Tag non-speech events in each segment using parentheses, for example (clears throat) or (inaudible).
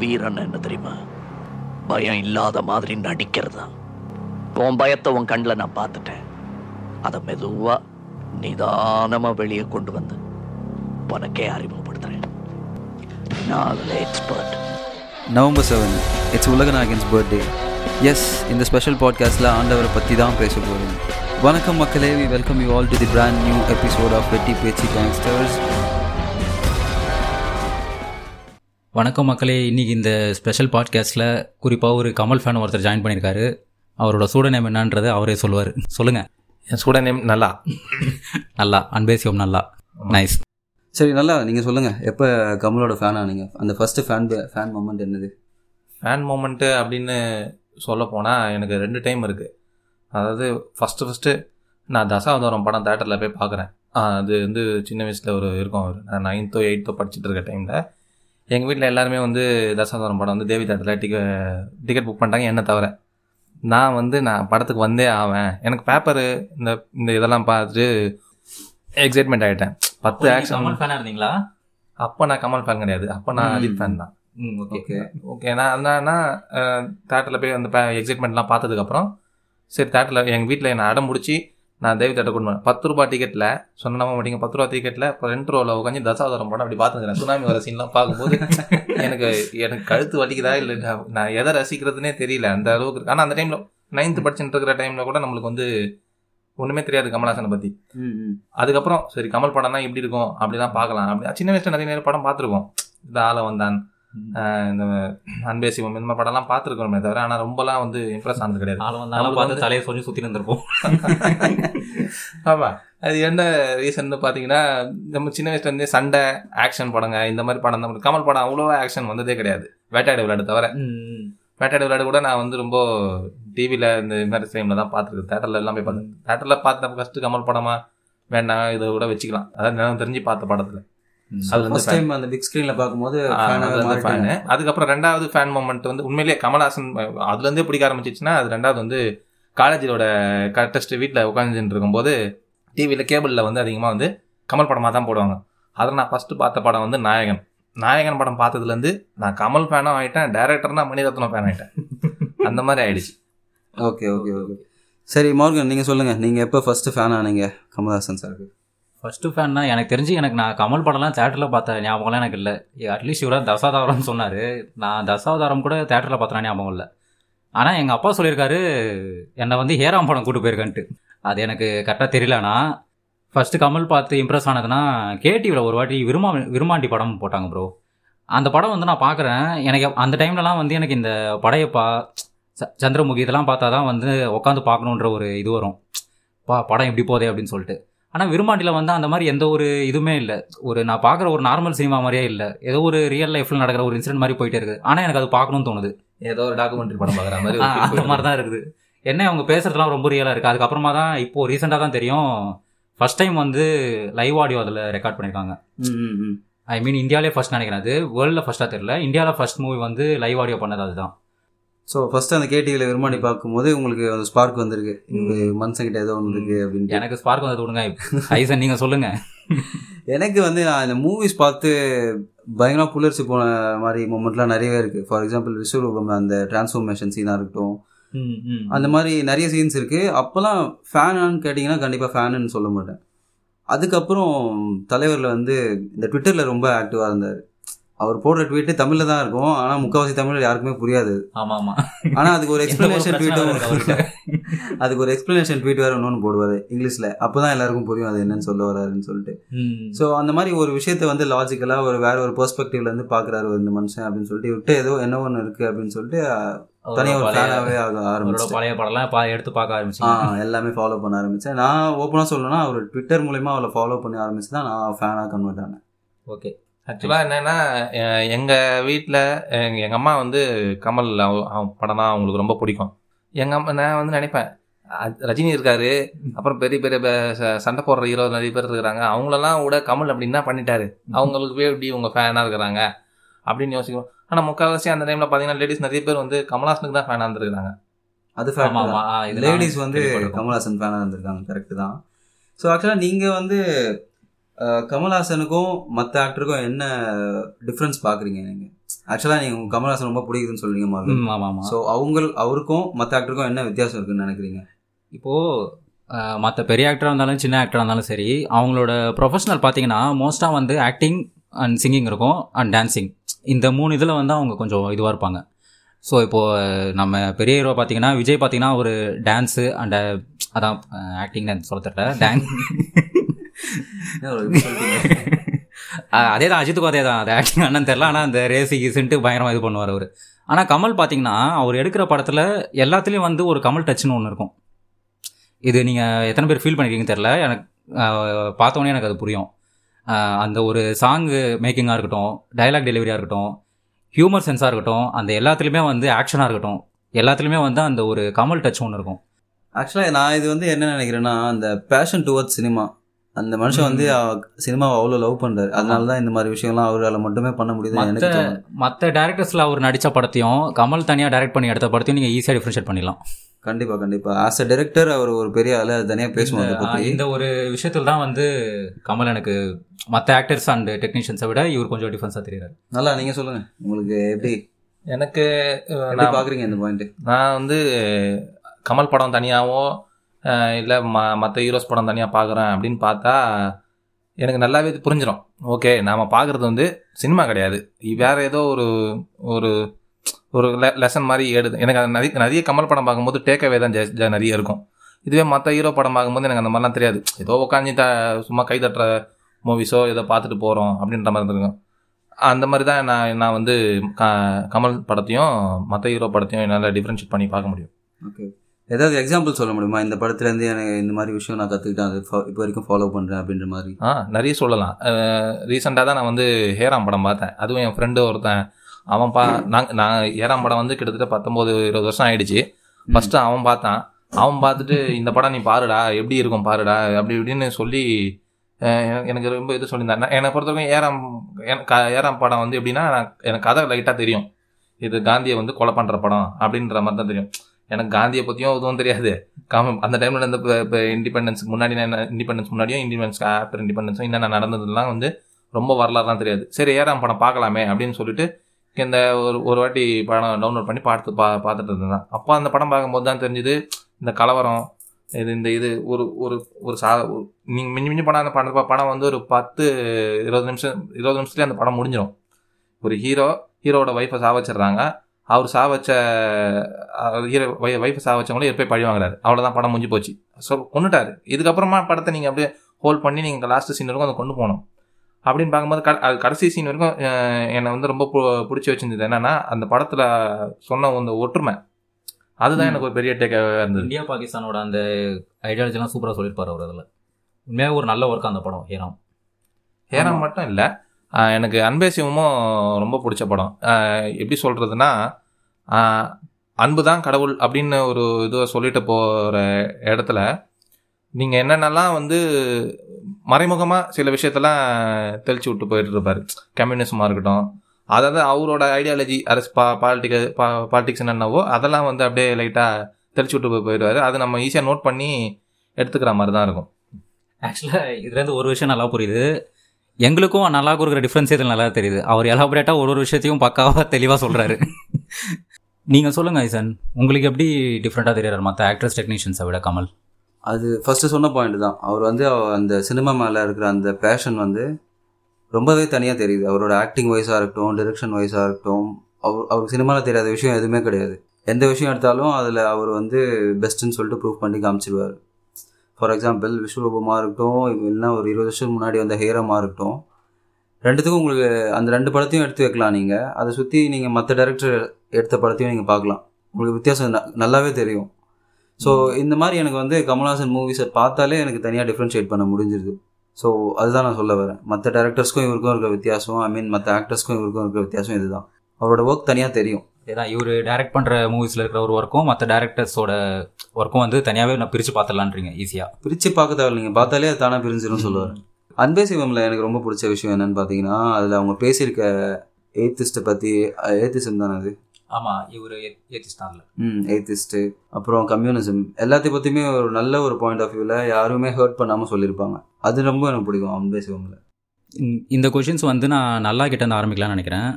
வீரன் என்ன தெரியுமா? பயம் இல்லாத மாதிரி நடிக்கிறது? தான் உன் பயத்தை உன் கண்ணில் நான் பார்த்துட்டேன். அதை மெதுவாக நிதானமாக வெளியே கொண்டு வந்து உனக்கே அறிமுகப்படுத்துறேன். நான் அதில் எக்ஸ்பர்ட் நவம்பர் செவன் இட்ஸ் உலகநாயகன்ஸ் பர்த்டே எஸ் இந்த ஸ்பெஷல் பாட்காஸ்ட்டில் ஆண்டவரை பற்றி தான் பேச போகிறேன் வணக்கம் மக்களே we welcome you all to the brand new episode of Vetti Pechu gangsters வணக்கம் மக்களே. இன்னைக்கு இந்த ஸ்பெஷல் பாட்காஸ்ட்டில் குறிப்பாக ஒரு கமல் ஃபேன் ஒருத்தர் ஜாயின் பண்ணியிருக்காரு. அவரோட சூட நேம் என்னன்றது அவரே சொல்லுவார். சொல்லுங்கள் என் ஸ்டூடெண்ட் நேம் நல்லா. (laughs) நல்லா. அன்பேசியம் நல்லா. நைஸ் சரி நல்லா. நீங்கள் சொல்லுங்கள் எப்போ கமலோட ஃபேன் ஆனீங்க அந்த ஃபஸ்ட்டு ஃபேன் ஃபேன் மூமெண்ட் என்னது? ஃபேன் மூமெண்ட்டு அப்படின்னு சொல்ல போனால் எனக்கு ரெண்டு டைம் இருக்குது அதாவது ஃபஸ்ட்டு ஃபஸ்ட்டு நான் தசாவதாரம் படம் தேட்டரில் போய் பார்க்குறேன். அது வந்து சின்ன வயசில் ஒரு இருக்கும் நான் நைன்த்தோ எயித்தோ படிச்சுட்டு இருக்க டைமில் எங்கள் வீட்டில் எல்லாருமே வந்து தசாவதாரம் படம் வந்து தேவி தேட்டரில் டிக்கெட் டிக்கெட் புக் பண்ணிட்டாங்க. என்ன தவிர நான் வந்து நான் படத்துக்கு வந்தே ஆவேன். எனக்கு பேப்பரு இந்த இந்த இதெல்லாம் பார்த்துட்டு எக்ஸைட்மெண்ட் ஆகிட்டேன் பத்து ஆக்ஷன் கமல் ஃபேனாக இருந்தீங்களா? அப்போ நான் கமல் ஃபேன் கிடையாது. அப்போ நான். அஜித் ஃபேன் தான். ம் ஓகே ஓகே. ஓகே நான் என்னன்னா தேட்டரில் போய் அந்த எக்ஸைட்மெண்ட்லாம் பார்த்ததுக்கப்புறம் சரி தேட்டரில் எங்கள் வீட்டில் என்னை அடம் முடிச்சு நான் தேவி தேட்டர் கொண்டு போனேன் பத்து ரூபா டிக்கெட்டில் சொன்ன மாட்டீங்க பத்து ரூபா டிக்கெட்டில் இப்போ ரெண்டு ரோவில் உட்காந்து தசாவதாரம் படம் அப்படி பார்த்துக்கிறேன் சுனாமி வர சீன்லாம் பார்க்கும்போது (laughs) எனக்கு எனக்கு கழுத்து வலிக்குதா இல்லை நான் எதை ரசிக்கிறதுனே தெரியல. அந்த அளவுக்கு இருக்கு. ஆனால் அந்த டைமில் நைன்த்து படிச்சுட்டு இருக்கிற டைமில் கூட நம்மளுக்கு வந்து ஒன்றுமே தெரியாது கமல்ஹாசனை பற்றி அதுக்கப்புறம் சரி கமல் படம்னா எப்படி இருக்கும்? அப்படிதான் பார்க்கலாம். அப்படி சின்ன வயசுல நிறைய நிறைய படம் பார்த்துருக்கோம். இந்த ஆள வந்தான் இந்த அன்பே சிவம் இந்த மாதிரி படம்லாம் பார்த்துருக்கோமே தவிர ஆனால் ரொம்பலாம் வந்து இம்ப்ரெஸ் ஆனது கிடையாது. ஆள் வந்தாலும் நம்மளுக்கு பார்த்து தலையை சொல்லி சுற்றி இருந்திருப்போம். (laughs) ஆமா. அது என்ன ரீசன் பார்த்தீங்கன்னா நம்ம சின்ன வயசுல இருந்தே சண்டை ஆக்ஷன் படங்க இந்த மாதிரி படம் தான். கமல் படம் அவ்வளோவா ஆக்ஷன் வந்ததே கிடையாது. வேட்டையாடு விளையாடு தவிர. வேட்டையாடு விளையாடு கூட நான் வந்து ரொம்ப டிவியில் இந்த மாதிரி டைமில் தான் பார்த்துருக்கேன். தேட்டரில் எல்லாம் போய் பார்த்தேன் தேட்டரில் பார்த்த ஃபஸ்ட்டு கமல் படமா வேண்டாம் இதை கூட வச்சுக்கலாம். அதாவது நான் தெரிஞ்சு பார்த்த படத்தில். அது வந்து டைம் அந்த பிக் ஸ்க்ரீனில் பார்க்கும்போது fan. அதுக்கப்புறம் ரெண்டாவது ஃபேன் மூமெண்ட் வந்து உண்மையிலேயே கமல்ஹாசன் அஹ், அதுல இருந்தே பிடிக்க ஆரம்பிச்சிச்சுன்னா அது ரெண்டாவது வந்து காலேஜோட கரெக்டஸ்ட் வீட்டில் உட்காந்துட்டு இருக்கும்போது டிவியில் கேபிளில் வந்து அதிகமாக வந்து கமல் படமாக தான் போடுவாங்க. அதில் நான் ஃபஸ்ட்டு பார்த்த படம் வந்து நாயகன். நாயகன் படம் பார்த்ததுலேருந்து நான் கமல் ஃபேனும் ஆகிட்டேன் டேரக்டர்னா மணிரத்னம் ஃபேன் ஆகிட்டேன் அந்த மாதிரி ஆயிடுச்சு. ஓகே ஓகே ஓகே சரி மார்கன் நீங்கள் சொல்லுங்கள் நீங்கள் எப்போ ஃபஸ்ட்டு ஃபேன் ஆனீங்க கமல்ஹாசன் சாருக்கு ஃபஸ்ட்டு ஃபேன்னா எனக்கு தெரிஞ்சு எனக்கு நான் கமல் படம்லாம் தேட்டரில் பார்த்த ஞாபகம்லாம் எனக்கு இல்லை. அட்லீஸ்ட் இவராக தசாவதாரம்னு சொன்னார். நான் தசாவதாரம் கூட தேட்டரில் பார்த்தேன் ஞாபகம் இல்லை. ஆனால் எங்கள் அப்பா சொல்லியிருக்காரு என்னை வந்து ஹேராம் படம் கூட்டு போயிருக்கேன்ட்டு. அது எனக்கு கரெக்டாக தெரியலனா ஃபஸ்ட்டு கமல் பார்த்து இம்ப்ரெஸ் ஆனதுன்னா கேடிவியில் ஒரு வாட்டி விருமா விருமாண்டி படம் போட்டாங்க ப்ரோ அந்த படம் வந்து நான் பார்க்குறேன். எனக்கு அந்த டைம்லலாம் வந்து எனக்கு இந்த படையப்பா சந்திரமுகி இதெல்லாம் பார்த்தா தான் வந்து உட்காந்து பார்க்கணுன்ற ஒரு இது வரும். பா படம் எப்படி போதே அப்படின்னு சொல்லிட்டு. ஆனால் விரும்பாண்டியில் வந்து அந்த மாதிரி எந்த ஒரு இதுவுமே இல்லை. ஒரு நான் பார்க்குற ஒரு நார்மல் சினிமா மாதிரியே இல்லை. ஏதோ ஒரு ரியல் லைஃப்பில் நடக்கிற ஒரு இன்சிடென்ட் மாதிரி போயிட்டே இருக்குது. ஆனால் எனக்கு அது பார்க்கணும்னு தோணுது. ஏதோ ஒரு டாக்குமெண்ட்ரி படம் பார்க்குற மாதிரி அந்த. மாதிரி தான் இருக்குது. என்ன அவங்க பேசுறதுலாம் ரொம்ப ரியலாக இருக்குது அதுக்கப்புறமா தான் இப்போ ரீசெண்டாக தான் தெரியும். ஃபர்ஸ்ட் டைம் வந்து லைவ் ஆடியோ அதில் ரெக்கார்ட் பண்ணியிருக்காங்க ஐ மீன் இந்தியாவிலே ஃபர்ஸ்ட் நினைக்கிறேன் அது. வேர்ல்டில் ஃபர்ஸ்ட்டாக தெரியல. இந்தியாவில் ஃபர்ஸ்ட் மூவி வந்து லைவ் ஆடியோ பண்ணது அதுதான். ஸோ ஃபஸ்ட்டு அந்த கேடிவியில் விரும்பாண்டி பார்க்கும்போது உங்களுக்கு அந்த ஸ்பார்க் வந்திருக்கு. மனுஷங்கிட்ட ஏதோ ஒன்று இருக்குது அப்படின்ட்டு. எனக்கு ஸ்பார்க் வந்து விடுங்க. ஐசன் நீங்கள் சொல்லுங்கள் (laughs) எனக்கு வந்து நான் இந்த மூவிஸ் பார்த்து பயங்கரமாக புலர்ச்சி போன மாதிரி மூமெண்ட்லாம் நிறையவே இருக்குது ஃபார் எக்ஸாம்பிள் விஸ்வரூபம் அந்த டிரான்ஸ்ஃபர்மேஷன் சீனாக இருக்கட்டும். அந்த மாதிரி நிறைய சீன்ஸ் இருக்குது அப்போல்லாம் ஃபேனான்னு கேட்டிங்கன்னா கண்டிப்பாக ஃபேனுன்னு சொல்ல மாட்டேன். அதுக்கப்புறம் தலைவரில் வந்து இந்த ட்விட்டரில் ரொம்ப ஆக்டிவாக இருந்தார். அவர் போடுற ட்வீட்டு தமிழில் தான் இருக்கும். ஆனால் முக்கால்வாசி தமிழ் யாருக்குமே புரியாது. ஆமாம். ஆமாம் ஆனால் அதுக்கு ஒரு எக்ஸ்ப்ளனேஷன் ட்வீட்டும். (laughs) அதுக்கு ஒரு எக்ஸ்ப்ளனேஷன் ட்வீட் வேறு இன்னொன்று போடுவார் இங்கிலீஷில். அப்போ தான் எல்லாருக்கும் புரியும் அது என்னன்னு சொல்ல வராருன்னு சொல்லிட்டு. ஸோ அந்த மாதிரி ஒரு விஷயத்த வந்து லாஜிக்கலாக ஒரு வேற ஒரு பெர்ஸ்பெக்டிவ்ல இருந்து பார்க்குறாரு இந்த மனுஷன் அப்படின்னு சொல்லிட்டு விட்டு ஏதோ என்ன ஒன்று இருக்குது அப்படின்னு சொல்லிட்டு தனியாக ஒரு ஃபேனாகவே ஆக ஆரம்பிச்சு பழைய படம்லாம் பா எடுத்து பார்க்க ஆ ஆரம்பிச்சு எல்லாமே ஃபாலோ பண்ண ஆரம்பித்தேன் நான் ஓப்பனாக சொல்லணும்னா அவர் ட்விட்டர் மூலயமா அவளை ஃபாலோ பண்ணி ஆரம்பிச்சு தான் நான் ஃபேனாக கன்வெர்ட் ஆனேன். ஓகே ஆக்சுவலாக என்னன்னா அஹ் எங்க வீட்டில் எங்க எங்க அம்மா வந்து கமல் அவ- அவன் படம் தான் அவங்களுக்கு ரொம்ப பிடிக்கும். எங்க அம்மா நான் வந்து நினைப்பேன் ரஜினி இருக்காரு அப்புறம் பெரிய பெரிய சண்டை போடுற ஹீரோ நிறைய பேர் இருக்கிறாங்க அவங்களெல்லாம் விட கமல் அப்படி என்ன பண்ணிட்டாரு? அவங்களுக்கு போய் எப்படி உங்க ஃபேனாக இருக்கிறாங்க? அப்படின்னு யோசிக்கிறோம் ஆனால் முக்கால்வாசி அந்த டைமில் பார்த்தீங்கன்னா லேடிஸ் நிறைய பேர் வந்து கமல்ஹாசனுக்கு தான் ஃபேனாக இருந்திருக்காங்க. அது லேடிஸ் வந்து. கமல்ஹாசன் ஃபேனாக இருந்திருக்காங்க கரெக்டு தான். ஸோ ஆக்சுவலாக நீங்கள் வந்து கமல்ஹாசனுக்கும் மற்ற ஆக்டருக்கும் என்ன டிஃப்ரென்ஸ் பார்க்குறீங்க நீங்கள் ஆக்சுவலாக நீங்கள் கமல்ஹாசன் ரொம்ப பிடிக்குதுன்னு ம் ஆமாம் ஆமாம் ஸோ அவங்க அவருக்கும் மற்ற ஆக்டருக்கும் என்ன வித்தியாசம் இருக்குன்னு நினைக்கிறீங்க? இப்போது மற்ற பெரிய ஆக்டராக இருந்தாலும் சின்ன ஆக்டராக இருந்தாலும் சரி அவங்களோட ப்ரொஃபஷனல் பார்த்தீங்கன்னா மோஸ்ட்டாக வந்து ஆக்டிங் அண்ட் சிங்கிங் இருக்கும் அண்ட் டான்சிங் இந்த மூணு இதில் வந்து அவங்க கொஞ்சம் இதுவாக இருப்பாங்க. ஸோ இப்போது நம்ம பெரிய ஹீரோ பார்த்தீங்கன்னா விஜய் பார்த்தீங்கன்னா ஒரு டான்ஸு அண்ட் அதான் ஆக்டிங் சொல்ல தெரியல. டான்ஸ் (laughs) அதே தான் அஜித்துக்கும் அதே தான் அது ஆக்டிங் அண்ணன் தெரில ஆனால் அந்த ரேசி கீஸுன்ட்டு பயங்கரமாக இது பண்ணுவார் அவர். ஆனால் கமல் பார்த்தீங்கன்னா அவர் எடுக்கிற படத்தில் எல்லாத்துலேயும் வந்து ஒரு கமல் டச்சுன்னு ஒன்று இருக்கும். இது நீங்கள் எத்தனை பேர் ஃபீல் பண்ணிருக்கீங்கன்னு தெரில எனக்கு பார்த்தோன்னே எனக்கு அது புரியும். அந்த ஒரு சாங்கு மேக்கிங்காக இருக்கட்டும் டைலாக் டெலிவரியாக இருக்கட்டும் ஹியூமர் சென்ஸாக இருக்கட்டும் அந்த எல்லாத்துலேயுமே வந்து ஆக்ஷனாக இருக்கட்டும். எல்லாத்துலேயுமே வந்து அந்த ஒரு கமல் டச் ஒன்று இருக்கும். ஆக்சுவலாக நான் இது வந்து என்ன நினைக்கிறேன்னா அந்த பேஷன் டுவர்ட்ஸ் சினிமா அந்த மனுஷன் வந்து சினிமாவை அவ்வளோ லவ் பண்றாரு. அதனால தான் இந்த மாதிரி விஷயம்லாம் அவரால் மட்டுமே பண்ண முடியுதுன்னு எனக்கு மற்ற டேரக்டர்ஸில் அவர் நடித்த படத்தையும் கமல் தனியாக டைரக்ட் பண்ணி எடுத்த படத்தையும் நீங்கள் ஈஸியாக டிஃப்ரென்ஷியேட் பண்ணிடலாம். கண்டிப்பா கண்டிப்பா. ஆஸ் அ டைரக்டர் அவர் ஒரு பெரிய ஆளு. அது தனியாக பேசுவோம் அதை இந்த- ஒரு விஷயத்தில் தான் வந்து கமல் எனக்கு மற்ற ஆக்டர்ஸ் அண்ட் டெக்னீஷியன்ஸை விட இவர் கொஞ்சம் டிஃபரன்ஸாக தெரியுறாரு. நல்லா நீங்க சொல்லுங்க. உங்களுக்கு எப்படி? எனக்கு நான் பாக்குறீங்க இந்த பாயிண்ட் நான் வந்து கமல் படம் தனியாகவோ இல்லை ம மற்ற ஹீரோஸ் படம் தனியாக பார்க்குறேன் அப்படின்னு பார்த்தா எனக்கு நல்லாவே புரிஞ்சிடும் ஓகே நாம் பார்க்குறது வந்து சினிமா கிடையாது. வேறு ஏதோ ஒரு ஒரு ஒரு லெசன் மாதிரி ஏடுது எனக்கு அது நிறைய நிறைய கமல் படம் பார்க்கும்போது டேக்அவே தான் ஜ நிறைய இருக்கும். இதுவே மற்ற ஹீரோ படம் பார்க்கும்போது எனக்கு அந்த மாதிரிலாம் தெரியாது. ஏதோ உட்காந்து த சும்மா கை தட்டுற மூவிஸோ ஏதோ பார்த்துட்டு போகிறோம் அப்படின்ற மாதிரி இருக்கும் அந்த மாதிரி தான் நான் நான் வந்து க- கமல் படத்தையும் மற்ற ஹீரோ படத்தையும் என்னால் டிஃப்ரென்ஷியேட் பண்ணி பார்க்க முடியும். ஓகே ஏதாவது எக்ஸாம்பிள் சொல்ல முடியுமா? இந்த படத்துல இருந்து எனக்கு இந்த மாதிரி விஷயம் நான் கத்துக்கிட்டேன் அது இப்போ வரைக்கும் ஃபாலோ பண்றேன் அப்படின்ற மாதிரி. ஆ நிறைய சொல்லலாம். ரீசெண்டாக தான் நான் வந்து ஹேராம் படம் பார்த்தேன். அதுவும் என் ஃப்ரெண்டு ஒருத்தன் அவன் பா நான் நான் ஏறாம் படம் வந்து கிட்டத்தட்ட பத்தொம்போது இருபது வருஷம் ஆயிடுச்சு. ஃபஸ்ட்டு அவன் பார்த்தான். அவன் பார்த்துட்டு இந்த படம் நீ பாருடா எப்படி இருக்கும் பாருடா அப்படி இப்படின்னு சொல்லி எனக்கு- ரொம்ப இது சொல்லியிருந்தேன் என்னை பொறுத்த வரைக்கும் ஏறாம் எனக்கு க- ஏறாம் படம் வந்து எப்படின்னா நான் எனக்கு கதை லைட்டாக தெரியும். இது காந்தியை வந்து கொலை பண்ணுற படம் அப்படின்ற மாதிரி தான் தெரியும். எனக்கு காந்தியை பற்றியும் எதுவும் தெரியாது. காம அந்த டைமில் நடந்த இப்போ இண்டிபெண்டன்ஸ்க்கு முன்னாடி என்ன இண்டிபெண்டன்ஸ் முன்னாடியும் இண்டிபெண்டன்ஸ் ஆஃப்டர் இண்டிபெண்டன்ஸும் என்னென்ன நடந்ததுலாம் வந்து ரொம்ப வரலாறுலாம் தெரியாது. சரி ஏறாம் படம் பார்க்கலாமே அப்படின்னு சொல்லிட்டு இந்த ஒரு ஒரு வாட்டி படம் டவுன்லோட் பண்ணி பார்த்து பா பார்த்துட்டு இருந்தேன். அப்போ அந்த படம் பார்க்கும்போது தான் தெரிஞ்சுது இந்த கலவரம் இது இந்த இது ஒரு ஒரு ஒரு சா நீங்கள் மிஞ்சி மிஞ்சி படம் அந்த படம் படம் வந்து ஒரு பத்து இருபது நிமிஷம் இருபது நிமிஷத்துலேயே அந்த படம் முடிஞ்சிடும் ஒரு ஹீரோ ஹீரோவோட ஒய்ஃபை சாவச்சிடுறாங்க. அவர் சாவச்ச ஹீரோ ஒய்ஃபை சாவச்சவங்களே போய் பழி வாங்குறாரு. அவ்வளோதான் படம் முடிஞ்சு போச்சு. ஸோ கொண்டுட்டாரு. இதுக்கப்புறமா படத்தை நீங்கள் அப்படியே ஹோல்ட் பண்ணி நீங்கள் லாஸ்ட் சீன் வரைக்கும் அதை கொண்டு போகணும். அப்படின்னு பார்க்கும்போது க- அது கடைசி சீன் வரைக்கும் என்னை வந்து ரொம்ப பிடிச்சி வச்சிருந்தது என்னன்னா அந்த படத்தில் சொன்ன அந்த ஒற்றுமை. அதுதான் எனக்கு ஒரு பெரிய டேக்காக இருந்தது. இந்தியா பாகிஸ்தானோட அந்த ஐடியாலஜிலாம் சூப்பராக சொல்லியிருப்பார் அவர் அதில். உண்மையாக ஒரு நல்ல ஒர்க் அந்த படம் ஹீராம். ஹேராம் மட்டும் இல்லை. எனக்கு அன்பே சிவமும் ரொம்ப பிடிச்ச படம். எப்படி சொல்கிறதுனா அன்பு தான் கடவுள் அப்படின்னு ஒரு இதுவை சொல்லிட்டு போகிற இடத்துல நீங்கள் என்னென்னலாம் வந்து மறைமுகமாக சில விஷயத்தெல்லாம் தெளிச்சு விட்டு போயிட்டு இருப்பார் கம்யூனிசமாக இருக்கட்டும் அதாவது அவரோட ஐடியாலஜி அரசு பா பாலிட்டிக்கல் பா பாலிட்டிக்ஸ் என்னென்னவோ அதெல்லாம் வந்து அப்படியே லைட்டாக தெளிச்சு விட்டு போய் போயிடுவார். அது நம்ம ஈஸியாக நோட் பண்ணி எடுத்துக்கிற மாதிரி தான் இருக்கும் ஆக்சுவலாக இதுலேருந்து ஒரு விஷயம் நல்லா புரியுது. எங்களுக்கும் நல்லா கொடுக்குற டிஃப்ரென்ஸ் இதில் நல்லா தெரியுது. அவர் எலாபரேட்டாக ஒரு ஒரு விஷயத்தையும் பக்காவாக தெளிவாக சொல்கிறாரு நீங்கள் சொல்லுங்கள் ஐசன். உங்களுக்கு எப்படி டிஃப்ரெண்ட்டாக தெரியாரு மற்ற ஆக்ட்ரஸ் டெக்னீஷியன்ஸை விட கமல்? அது ஃபஸ்ட்டு சொன்ன பாயிண்ட் தான். அவர் வந்து அந்த சினிமா மேலே இருக்கிற அந்த பேஷன் வந்து ரொம்பவே தனியாக தெரியுது. அவரோட ஆக்டிங் வைஸாக இருக்கட்டும் டிரெக்ஷன் வைஸாக இருக்கட்டும் அவர் அவருக்கு சினிமாவில் தெரியாத விஷயம் எதுவுமே கிடையாது. எந்த விஷயம் எடுத்தாலும் அதில் அவர் வந்து பெஸ்ட்டுன்னு சொல்லிட்டு ப்ரூவ் பண்ணி காமிச்சிருவார். ஃபார் எக்ஸாம்பிள் விஸ்வரூபமாக இருக்கட்டும் இல்லைன்னா ஒரு இருபது வருஷம் முன்னாடி வந்த ஹேரமாக இருக்கட்டும். ரெண்டுத்துக்கும் உங்களுக்கு அந்த ரெண்டு படத்தையும் எடுத்து வைக்கலாம் நீங்கள் அதை சுற்றி நீங்கள் மற்ற டேரக்டர் எடுத்த படத்தையும் நீங்கள் பார்க்கலாம். உங்களுக்கு வித்தியாசம் ந- நல்லாவே தெரியும். ஸோ இந்த மாதிரி எனக்கு வந்து கமல்ஹாசன் மூவிஸை பார்த்தாலே எனக்கு தனியாக டிஃப்ரென்ஷியேட் பண்ண முடிஞ்சிருது. ஸோ அதுதான் நான் சொல்ல வரேன். மற்ற டேரக்டர்ஸ்க்கும் இவருக்கும் இருக்கிற வித்தியாசம் ஐ மீன் மற்ற ஆக்டர்ஸ்க்கும் இவருக்கும் இருக்கிற வித்தியாசம் இதுதான். அவரோட ஒர்க் தனியாக தெரியும். ஏதான் இவர் டைரக்ட் பண்ணுற மூவிஸில் இருக்கிற ஒரு ஒர்க்கும் மற்ற டேரக்டர்ஸோட ஒர்க்கும் வந்து தனியாகவே நான் பிரித்து பார்த்துடலான்றீங்க ஈஸியாக பிரித்து பார்க்க தேவை நீங்கள் பார்த்தாலே அது தானே பிரிஞ்சிடும் சொல்லுவார். அன்பே சிவமில் எனக்கு ரொம்ப பிடிச்ச விஷயம் என்னன்னு பார்த்தீங்கன்னா அதில் அவங்க பேசியிருக்க ஏத்திஸ்ட்டை பற்றி ஏத்திசம் தானே அது? ஆமாம் இவர் ஏத்திஸ்டானில் ம் ஏத்திஸ்ட்டு அப்புறம் கம்யூனிசம் எல்லாத்தையும் பற்றியுமே ஒரு நல்ல ஒரு பாயிண்ட் ஆஃப் வியூவில் யாருமே ஹர்ட் பண்ணாமல் சொல்லியிருப்பாங்க. அது ரொம்ப எனக்கு பிடிக்கும் அன்பே சிவமில் இந்த கொஷின்ஸ் வந்து நான் நல்லா கிட்ட இருந்து ஆரம்பிக்கலாம்னு நினைக்கிறேன்.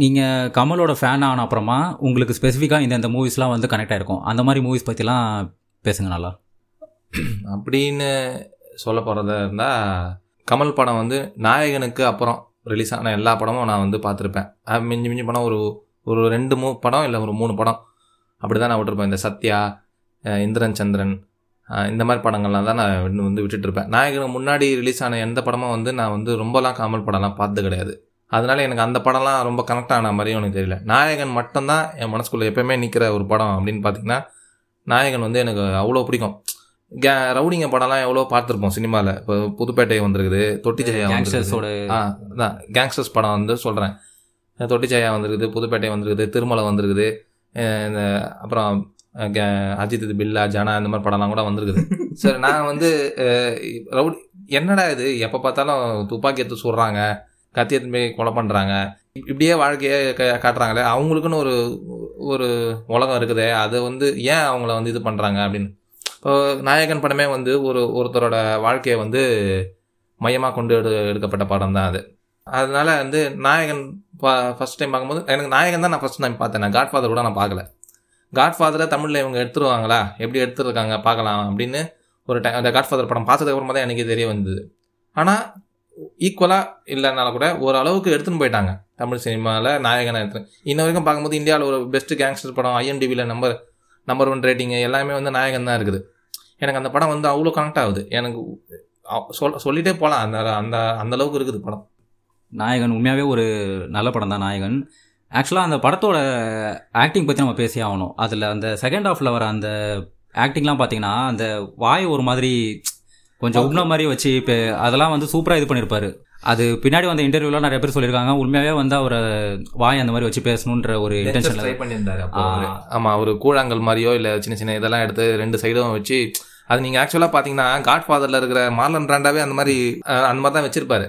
நீங்கள் கமலோட ஃபேன் ஆன அப்புறமா உங்களுக்கு ஸ்பெசிஃபிக்காக இந்த இந்த மூவிஸ்லாம் வந்து கனெக்ட் ஆகிருக்கும் அந்த மாதிரி மூவிஸ் பற்றிலாம் பேசுங்க நல்லா. அப்படின்னு சொல்ல போகிறதா இருந்தால் கமல் படம் வந்து நாயகனுக்கு அப்புறம் ரிலீஸ் ஆன எல்லா படமும் நான் வந்து பார்த்துருப்பேன். மிஞ்சி மிஞ்சி படம் ஒரு ஒரு ரெண்டு மூ படம் இல்லை ஒரு மூணு படம். அப்படி தான் நான் விட்டுருப்பேன். இந்த சத்யா இந்திரன் சந்திரன் இந்த மாதிரி படங்கள்லாம் தான் நான் இன்னும் வந்து விட்டுட்டு இருப்பேன். நாயகனுக்கு முன்னாடி ரிலீஸ் ஆன எந்த படமும் வந்து நான் வந்து ரொம்பலாம் கமல் படம்லாம் பார்த்தது கிடையாது. அதனால எனக்கு அந்த படம்லாம் ரொம்ப கனெக்ட் ஆன மாதிரியும் எனக்கு தெரியல. நாயகன் மட்டும்தான் என் மனசுக்குள்ளே எப்பயுமே நிற்கிற ஒரு படம் அப்படின்னு பார்த்தீங்கன்னா நாயகன் வந்து எனக்கு அவ்வளோ பிடிக்கும். கே ரவுடிங்க படம்லாம் எவ்வளோ பார்த்துருப்போம் சினிமாவில் இப்போ புதுப்பேட்டை வந்திருக்குது தொட்டி ஜெயா வந்திருக்குது. கேங்ஸ்டர்ஸோட ஆ கேங்ஸ்டர்ஸ் படம் வந்து சொல்கிறேன் தொட்டி ஜெயா வந்திருக்குது புதுப்பேட்டை வந்திருக்குது திருமலை வந்திருக்குது இந்த அப்புறம் அஜித் இது பில்லா ஜனா இந்த மாதிரி படம்லாம் கூட வந்திருக்குது. சரி நான் வந்து ரவுடி என்னடா இது? எப்போ பார்த்தாலும் துப்பாக்கி எடுத்து சுடுறாங்க. கத்தி எடுத்து போய் கொலை பண்ணுறாங்க இப்படியே வாழ்க்கையை காட்டுறாங்களே. அவங்களுக்குன்னு ஒரு ஒரு உலகம் இருக்குதே. அதை வந்து ஏன் அவங்கள வந்து இது பண்ணுறாங்க அப்படின்னு. இப்போ நாயகன் படமே வந்து ஒரு ஒருத்தரோட வாழ்க்கையை வந்து மையமாக கொண்டு எடு எடுக்கப்பட்ட படம் தான் அது. அதனால வந்து நாயகன் ஃபர்ஸ்ட் டைம் பார்க்கும்போது எனக்கு நாயகன் தான் நான் ஃபர்ஸ்ட் டைம் பார்த்தேன். நான் காட்ஃபாதர் கூட நான் பார்க்கல. காட்ஃபாதரை தமிழில் இவங்க எடுத்துருவாங்களா? எப்படி எடுத்துருக்காங்க? பார்க்கலாம் அப்படின்னு ஒரு டைம் அந்த காட்ஃபாதர் படம் பார்த்ததுக்கப்புறமா தான் எனக்கு தெரிய வந்தது. ஆனால் ஈக்குவலாக இல்லைனால கூட ஓரளவுக்கு எடுத்துன்னு போயிட்டாங்க. தமிழ் சினிமாவில் நாயகனை எடுத்து. இன்ன வரைக்கும் பார்க்கும்போது இந்தியாவில் ஒரு பெஸ்ட் கேங்ஸ்டர் படம் ஐஎன்டிவியில் நம்பர் நம்பர் ஒன் ரேட்டிங் எல்லாமே வந்து நாயகன் தான் இருக்குது. எனக்கு அந்த படம் வந்து அவ்வளோ கனெக்ட் ஆகுது. எனக்கு சொல் சொல்லிட்டே போகலாம் அந்த அந்த அந்த அளவுக்கு இருக்குது படம். நாயகன் உண்மையாகவே ஒரு நல்ல படம் தான் நாயகன். ஆக்சுவலாக அந்த படத்தோட ஆக்டிங் பற்றி நம்ம பேசி ஆகணும். அதில் அந்த செகண்ட் ஹாஃபில் வர அந்த ஆக்டிங்லாம் பார்த்தீங்கன்னா அந்த வாய் ஒரு மாதிரி கொஞ்சம் உண்ண மாதிரி வச்சு இப்போ அதெல்லாம் வந்து சூப்பராக இது பண்ணியிருப்பாரு அது பின்னாடி வந்த இன்டர்வியூலாம் நிறைய பேர் சொல்லியிருக்காங்க உண்மையாகவே வந்து அவரை வாய் அந்த மாதிரி வச்சு பேசணுன்ற ஒரு ட்ரை இன்டென்ஷனில் பண்ணியிருந்தாரு அப்போ ஆ. அவரு. ஆமா ஒரு கூழாங்கல் மாதிரியோ இல்ல சின்ன சின்ன இதெல்லாம் எடுத்து ரெண்டு சைடும் வச்சு அது நீங்க ஆக்சுவலா பாத்தீங்கன்னா காட் ஃபாதர்ல இருக்கிற மார்லன் பிராண்டாவே அந்த மாதிரி அந்த மாதிரி தான் வச்சிருப்பாரு.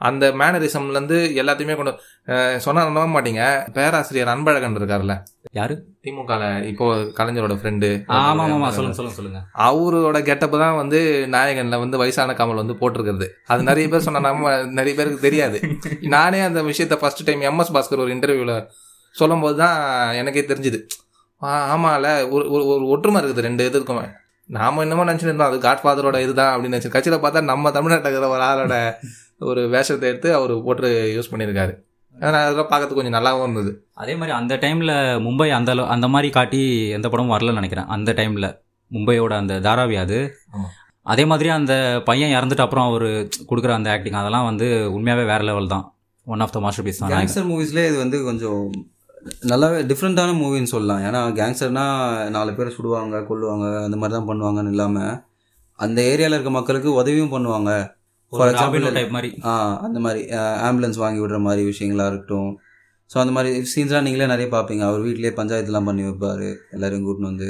அந்த மேனரிசம்ல இருந்து எல்லாத்தையுமே கொண்டு அஹ், சொன்னா நம்ப மாட்டீங்க. பேராசிரியர் அன்பழகன் இருக்காருல்ல. யாரு? திமுக இப்போ கலைஞரோட ஃப்ரெண்டு ஆமாம் ஆமாம் சொல்லுங்க சொல்லுங்க சொல்லுங்க. அவரோட கெட்டப்பு தான் வந்து நாயகன்ல வந்து வயசான கமல் வந்து போட்டிருக்கிறது. அது நிறைய பேர் சொன்னா நம்ம நிறைய பேருக்கு தெரியாது. நானே அந்த விஷயத்த ஃபர்ஸ்ட் டைம் எம்எஸ் பாஸ்கர் ஒரு இன்டர்வியூல சொல்லும்போது தான் எனக்கே தெரிஞ்சுது. ஆமால ஒரு ஒரு ஒற்றுமை இருக்குது ரெண்டு இதுக்கும் நாம என்னமோ நினைச்சிட்டு இருந்தோம் அது காட் ஃபாதரோட இதுதான் அப்படின்னு நினைச்சு கட்சியில பார்த்தா நம்ம தமிழ்நாட்டில் இருக்கிற ஒரு ஆளோட ஒரு வேஷத்தை எடுத்து அவர் போட்டு யூஸ் பண்ணியிருக்காரு. அதெல்லாம் பார்க்கறதுக்கு கொஞ்சம் நல்லாவும் இருந்தது. அதே மாதிரி அந்த டைமில் மும்பை அந்த அந்த மாதிரி காட்டி எந்த படமும் வரலன்னு நினைக்கிறேன். அந்த டைமில் மும்பையோட அந்த தாராவி அது. அதே மாதிரி அந்த பையன் இறந்துட்டு அப்புறம் அவர் கொடுக்குற அந்த ஆக்டிங் அதெல்லாம் வந்து உண்மையாகவே வேற லெவல் தான். One of the masterpiece தான். கேங்ஸ்டர் மூவிஸ்லேயே இது வந்து கொஞ்சம் நல்லாவே டிஃப்ரெண்ட்டான மூவின்னு சொல்லலாம். ஏன்னா கேங்ஸ்டர்னா நாலு பேர் சுடுவாங்க கொல்லுவாங்க அந்த மாதிரி தான் பண்ணுவாங்கன்னு இல்லாமல் அந்த ஏரியாவில் இருக்க மக்களுக்கு உதவியும் பண்ணுவாங்க. For example, டைப் மாதிரி ஆ அந்த மாதிரி ஆம்புலன்ஸ் வாங்கி விடுற மாதிரி விஷயங்களா இருக்கட்டும். ஸோ அந்த மாதிரி சீன்ஸ்லாம் நீங்களே நிறைய பார்ப்பீங்க. அவர் வீட்லேயே பஞ்சாயத்துலாம் பண்ணி வைப்பார் எல்லாரையும் கூட்டின்னு வந்து.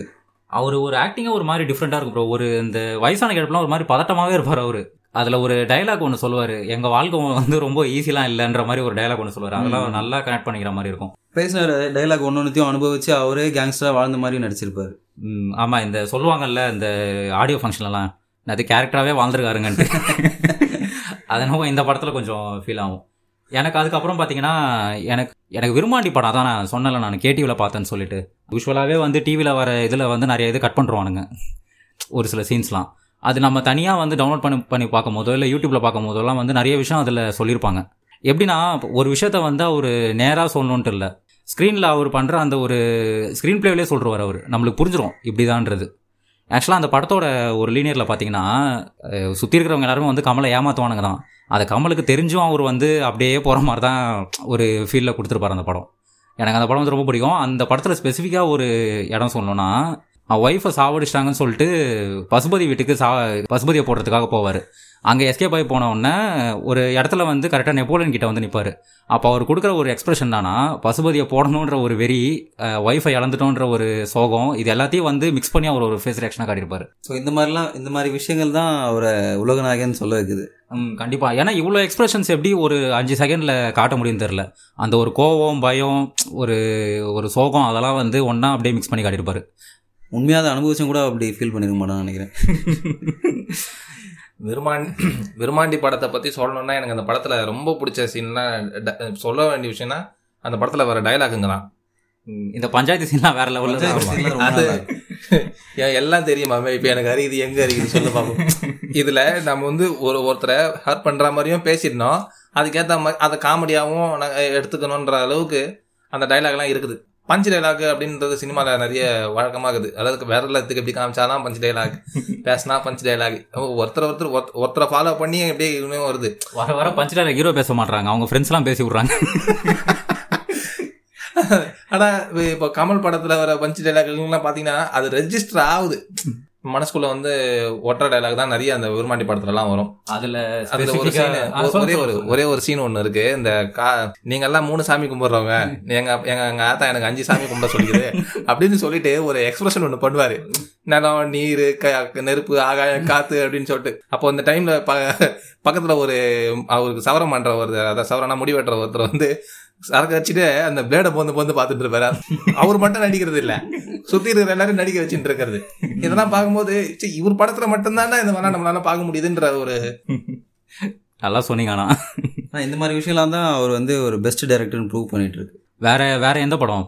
அவர் ஒரு ஆக்டிங்கே ஒரு மாதிரி டிஃப்ரெண்ட்டாக இருக்கும் ப்ரோ ஒரு இந்த வயசான கிடப்புலாம் ஒரு மாதிரி பதட்டமாகவே இருப்பார் அவர். அதில் ஒரு டயலாக் ஒன்று சொல்லுவார். எங்கள் வாழ்க்கை வந்து ரொம்ப ஈஸிலாம் இல்லைன்ற மாதிரி ஒரு டயலாக் ஒன்று சொல்லுவார். அதெல்லாம். நல்லா கனெக்ட் பண்ணிக்கிற மாதிரி இருக்கும். பேசின டைலாக் ஒன்று ஒன்றுத்தையும் அனுபவிச்சு அவரே கேங்ஸ்டராக வாழ்ந்த மாதிரி நடிச்சிருப்பாரு. ம், ஆமா இந்த சொல்லுவாங்கல்ல இந்த ஆடியோ ஃபங்க்ஷன்லாம் அது கேரக்டராகவே வாழ்ந்துருக்காருங்கன்ட்டு. (laughs) அதனால இந்த படத்தில் கொஞ்சம் ஃபீல் ஆகும். எனக்கு அதுக்கப்புறம் பார்த்தீங்கன்னா எனக்கு எனக்கு விரும்மாண்டி படம் அதான் நான் சொன்னல நான் கேடிவியில் பார்த்தேன்னு சொல்லிட்டு. யூஸ்வலாகவே வந்து டிவியில் வர இதில் வந்து நிறைய இது கட் பண்ணுறானுங்க ஒரு சில சீன்ஸ்லாம் அது நம்ம தனியாக வந்து டவுன்லோட் பண்ணி பண்ணி பார்க்கும் போதோ இல்லை யூடியூப்பில் பார்க்கும் போதெல்லாம் வந்து நிறைய விஷயம் அதில் சொல்லியிருப்பாங்க எப்படின்னா ஒரு விஷயத்த வந்து அவர் நேராக சொல்லணுன்ட்டு இல்லை. ஸ்க்ரீனில் அவர் பண்ணுற அந்த ஒரு ஸ்க்ரீன் பிளேவிலே சொல்கிறவர் அவர். நம்மளுக்கு புரிஞ்சிடும் இப்படிதான்றது. ஆக்சுவலாக அந்த படத்தோட ஒரு லீனியரில் பார்த்தீங்கன்னா சுற்றி இருக்கிறவங்க எல்லாருமே வந்து கமலை ஏமாத்துவானுங்க தான். அதை கமலுக்கு தெரிஞ்சும் அவர் வந்து அப்படியே போகிற மாதிரி தான் ஒரு ஃபீலில் கொடுத்துருப்பாரு அந்த படம். எனக்கு அந்த படம் வந்து ரொம்ப பிடிக்கும். அந்த படத்தில் ஸ்பெசிஃபிக்காக ஒரு இடம் சொல்லணும்னா அவன் ஒய்ஃபை சாவடிச்சிட்டாங்கன்னு சொல்லிட்டு பசுபதி வீட்டுக்கு சா பசுபதியை போடுறதுக்காக போவார். அங்கே எஸ்கேப் ஆகி போன உடனே ஒரு இடத்துல வந்து கரெக்டாக நெப்போலியன் கிட்ட வந்து நிற்பார் அப்போ அவர் கொடுக்குற ஒரு எக்ஸ்பிரஷன் தானா பசுபதியை போடணுன்ற ஒரு வெறி ஒய்ஃபை இழந்துட்டோன்ற ஒரு சோகம் இது எல்லாத்தையும் வந்து மிக்ஸ் பண்ணி அவர் ஒரு ஃபேஸ் ரியாக்ஷனாக காட்டியிருப்பாரு. ஸோ இந்த மாதிரிலாம் இந்த மாதிரி விஷயங்கள் தான் அவரை உலகநாயகன் சொல்ல வைக்குது. ம் கண்டிப்பாக ஏன்னா இவ்வளோ எக்ஸ்பிரஷன்ஸ் எப்படி ஒரு அஞ்சு செகண்டில் காட்ட முடியும்னு தெரில அந்த ஒரு கோவம் பயம் ஒரு ஒரு சோகம் அதெல்லாம் வந்து ஒன்றா அப்படியே மிக்ஸ் பண்ணி காட்டியிருப்பாரு. உண்மையாக அதை அனுபவிச்சும் கூட அப்படி ஃபீல் பண்ணிருக்க மாட்டான்னு நினைக்கிறேன். (laughs) விருமாண்டி (clears throat) விருமாண்டி படத்தை பற்றி சொல்லணும்னா எனக்கு அந்த படத்தில் ரொம்ப பிடிச்ச ட- சொல்ல வேண்டிய விஷயம்னா அந்த படத்தில் வர தான். ம், இந்த பஞ்சாயத்து சீன்லாம் வேற லெவலில் அது (laughs) எல்லாம் தெரியுமாமே இப்போ எனக்கு அறியுது எங்க அறியுது சொல்ல பார்ப்போம் (laughs) இதுல நம்ம வந்து ஒரு ஒருத்தரை ஹர்ட் பண்ற மாதிரியும் பேசிடணும் அதுக்கேற்ற மாதிரி அதை காமெடியாகவும் எடுத்துக்கணுன்ற அளவுக்கு அந்த டைலாக்லாம் இருக்குது. பஞ்ச் டைலாக் அப்படின்றது சினிமாவில் நிறைய வழக்கமாகுது. அதாவது வேற எல்லாத்துக்கு எப்படி காமிச்சாலும் பஞ்ச் டைலாக் பேசினா பஞ்ச் டைலாக் ஒருத்தர் ஒருத்தர் ஒருத்த- ஒருத்தரை ஃபாலோ பண்ணி அப்படியே இன்னும் வருது? வர வர பஞ்சில் ஹீரோ பேச மாட்றாங்க. அவங்க ஃப்ரெண்ட்ஸ்லாம் பேசி விட்றாங்க. ஆனா இப்போ கமல் படத்துல வர பஞ்ச் டைலாக்லாம் பாத்தீங்கன்னா அது ரெஜிஸ்டர் ஆகுது. மனசுக்குள்ள வந்து ஒற்றை டைலாக் தான் நிறைய அந்த விருமாண்டி படத்துல எல்லாம் வரும். அதில் அதுல ஒரு scene, ஒரே ஒரு ஒரே ஒரு சீன் ஒண்ணு இருக்கு. இந்த கா நீங்க எல்லாம் மூணு சாமி கும்பிடுறவங்க எங்க எங்க எங்க ஆத்தா எனக்கு அஞ்சு சாமி கும்பிட சொல்லிக்குது. (laughs) அப்படின்னு சொல்லிட்டு ஒரு எக்ஸ்பிரஷன் ஒண்ணு பண்ணுவாரு. நிலம் நீர் க- நெருப்பு ஆகாயம் காத்து அப்படின்னு சொல்லிட்டு. அப்போ அந்த டைம்ல ப பக்கத்துல ஒரு அவருக்கு சவரம் பண்ற ஒரு அதாவது சவரனா முடி வெட்டுற ஒருத்தர் வந்து சரக்கு வச்சுட்டு அந்த பிளேட போந்து போந்து பார்த்துட்டு இருப்பாரு. அவர் மட்டும் நடிக்கிறது இல்ல. சுத்தி இருக்கிற எல்லாரும் நடிக்க வச்சுட்டு இருக்கிறது. இதெல்லாம் பார்க்கும்போது ச்சீ, இவர் படத்துல மட்டும்தானே இந்த மாதிரிலாம் நம்மளால பார்க்க முடியுதுன்ற ஒரு நல்லா சொன்னீங்க ஆனா. இந்த மாதிரி விஷயம்லாம் தான் அவர் வந்து ஒரு பெஸ்ட் டைரக்டர்னு ப்ரூவ் பண்ணிட்டு இருக்கு. வேற வேற எந்த படம்?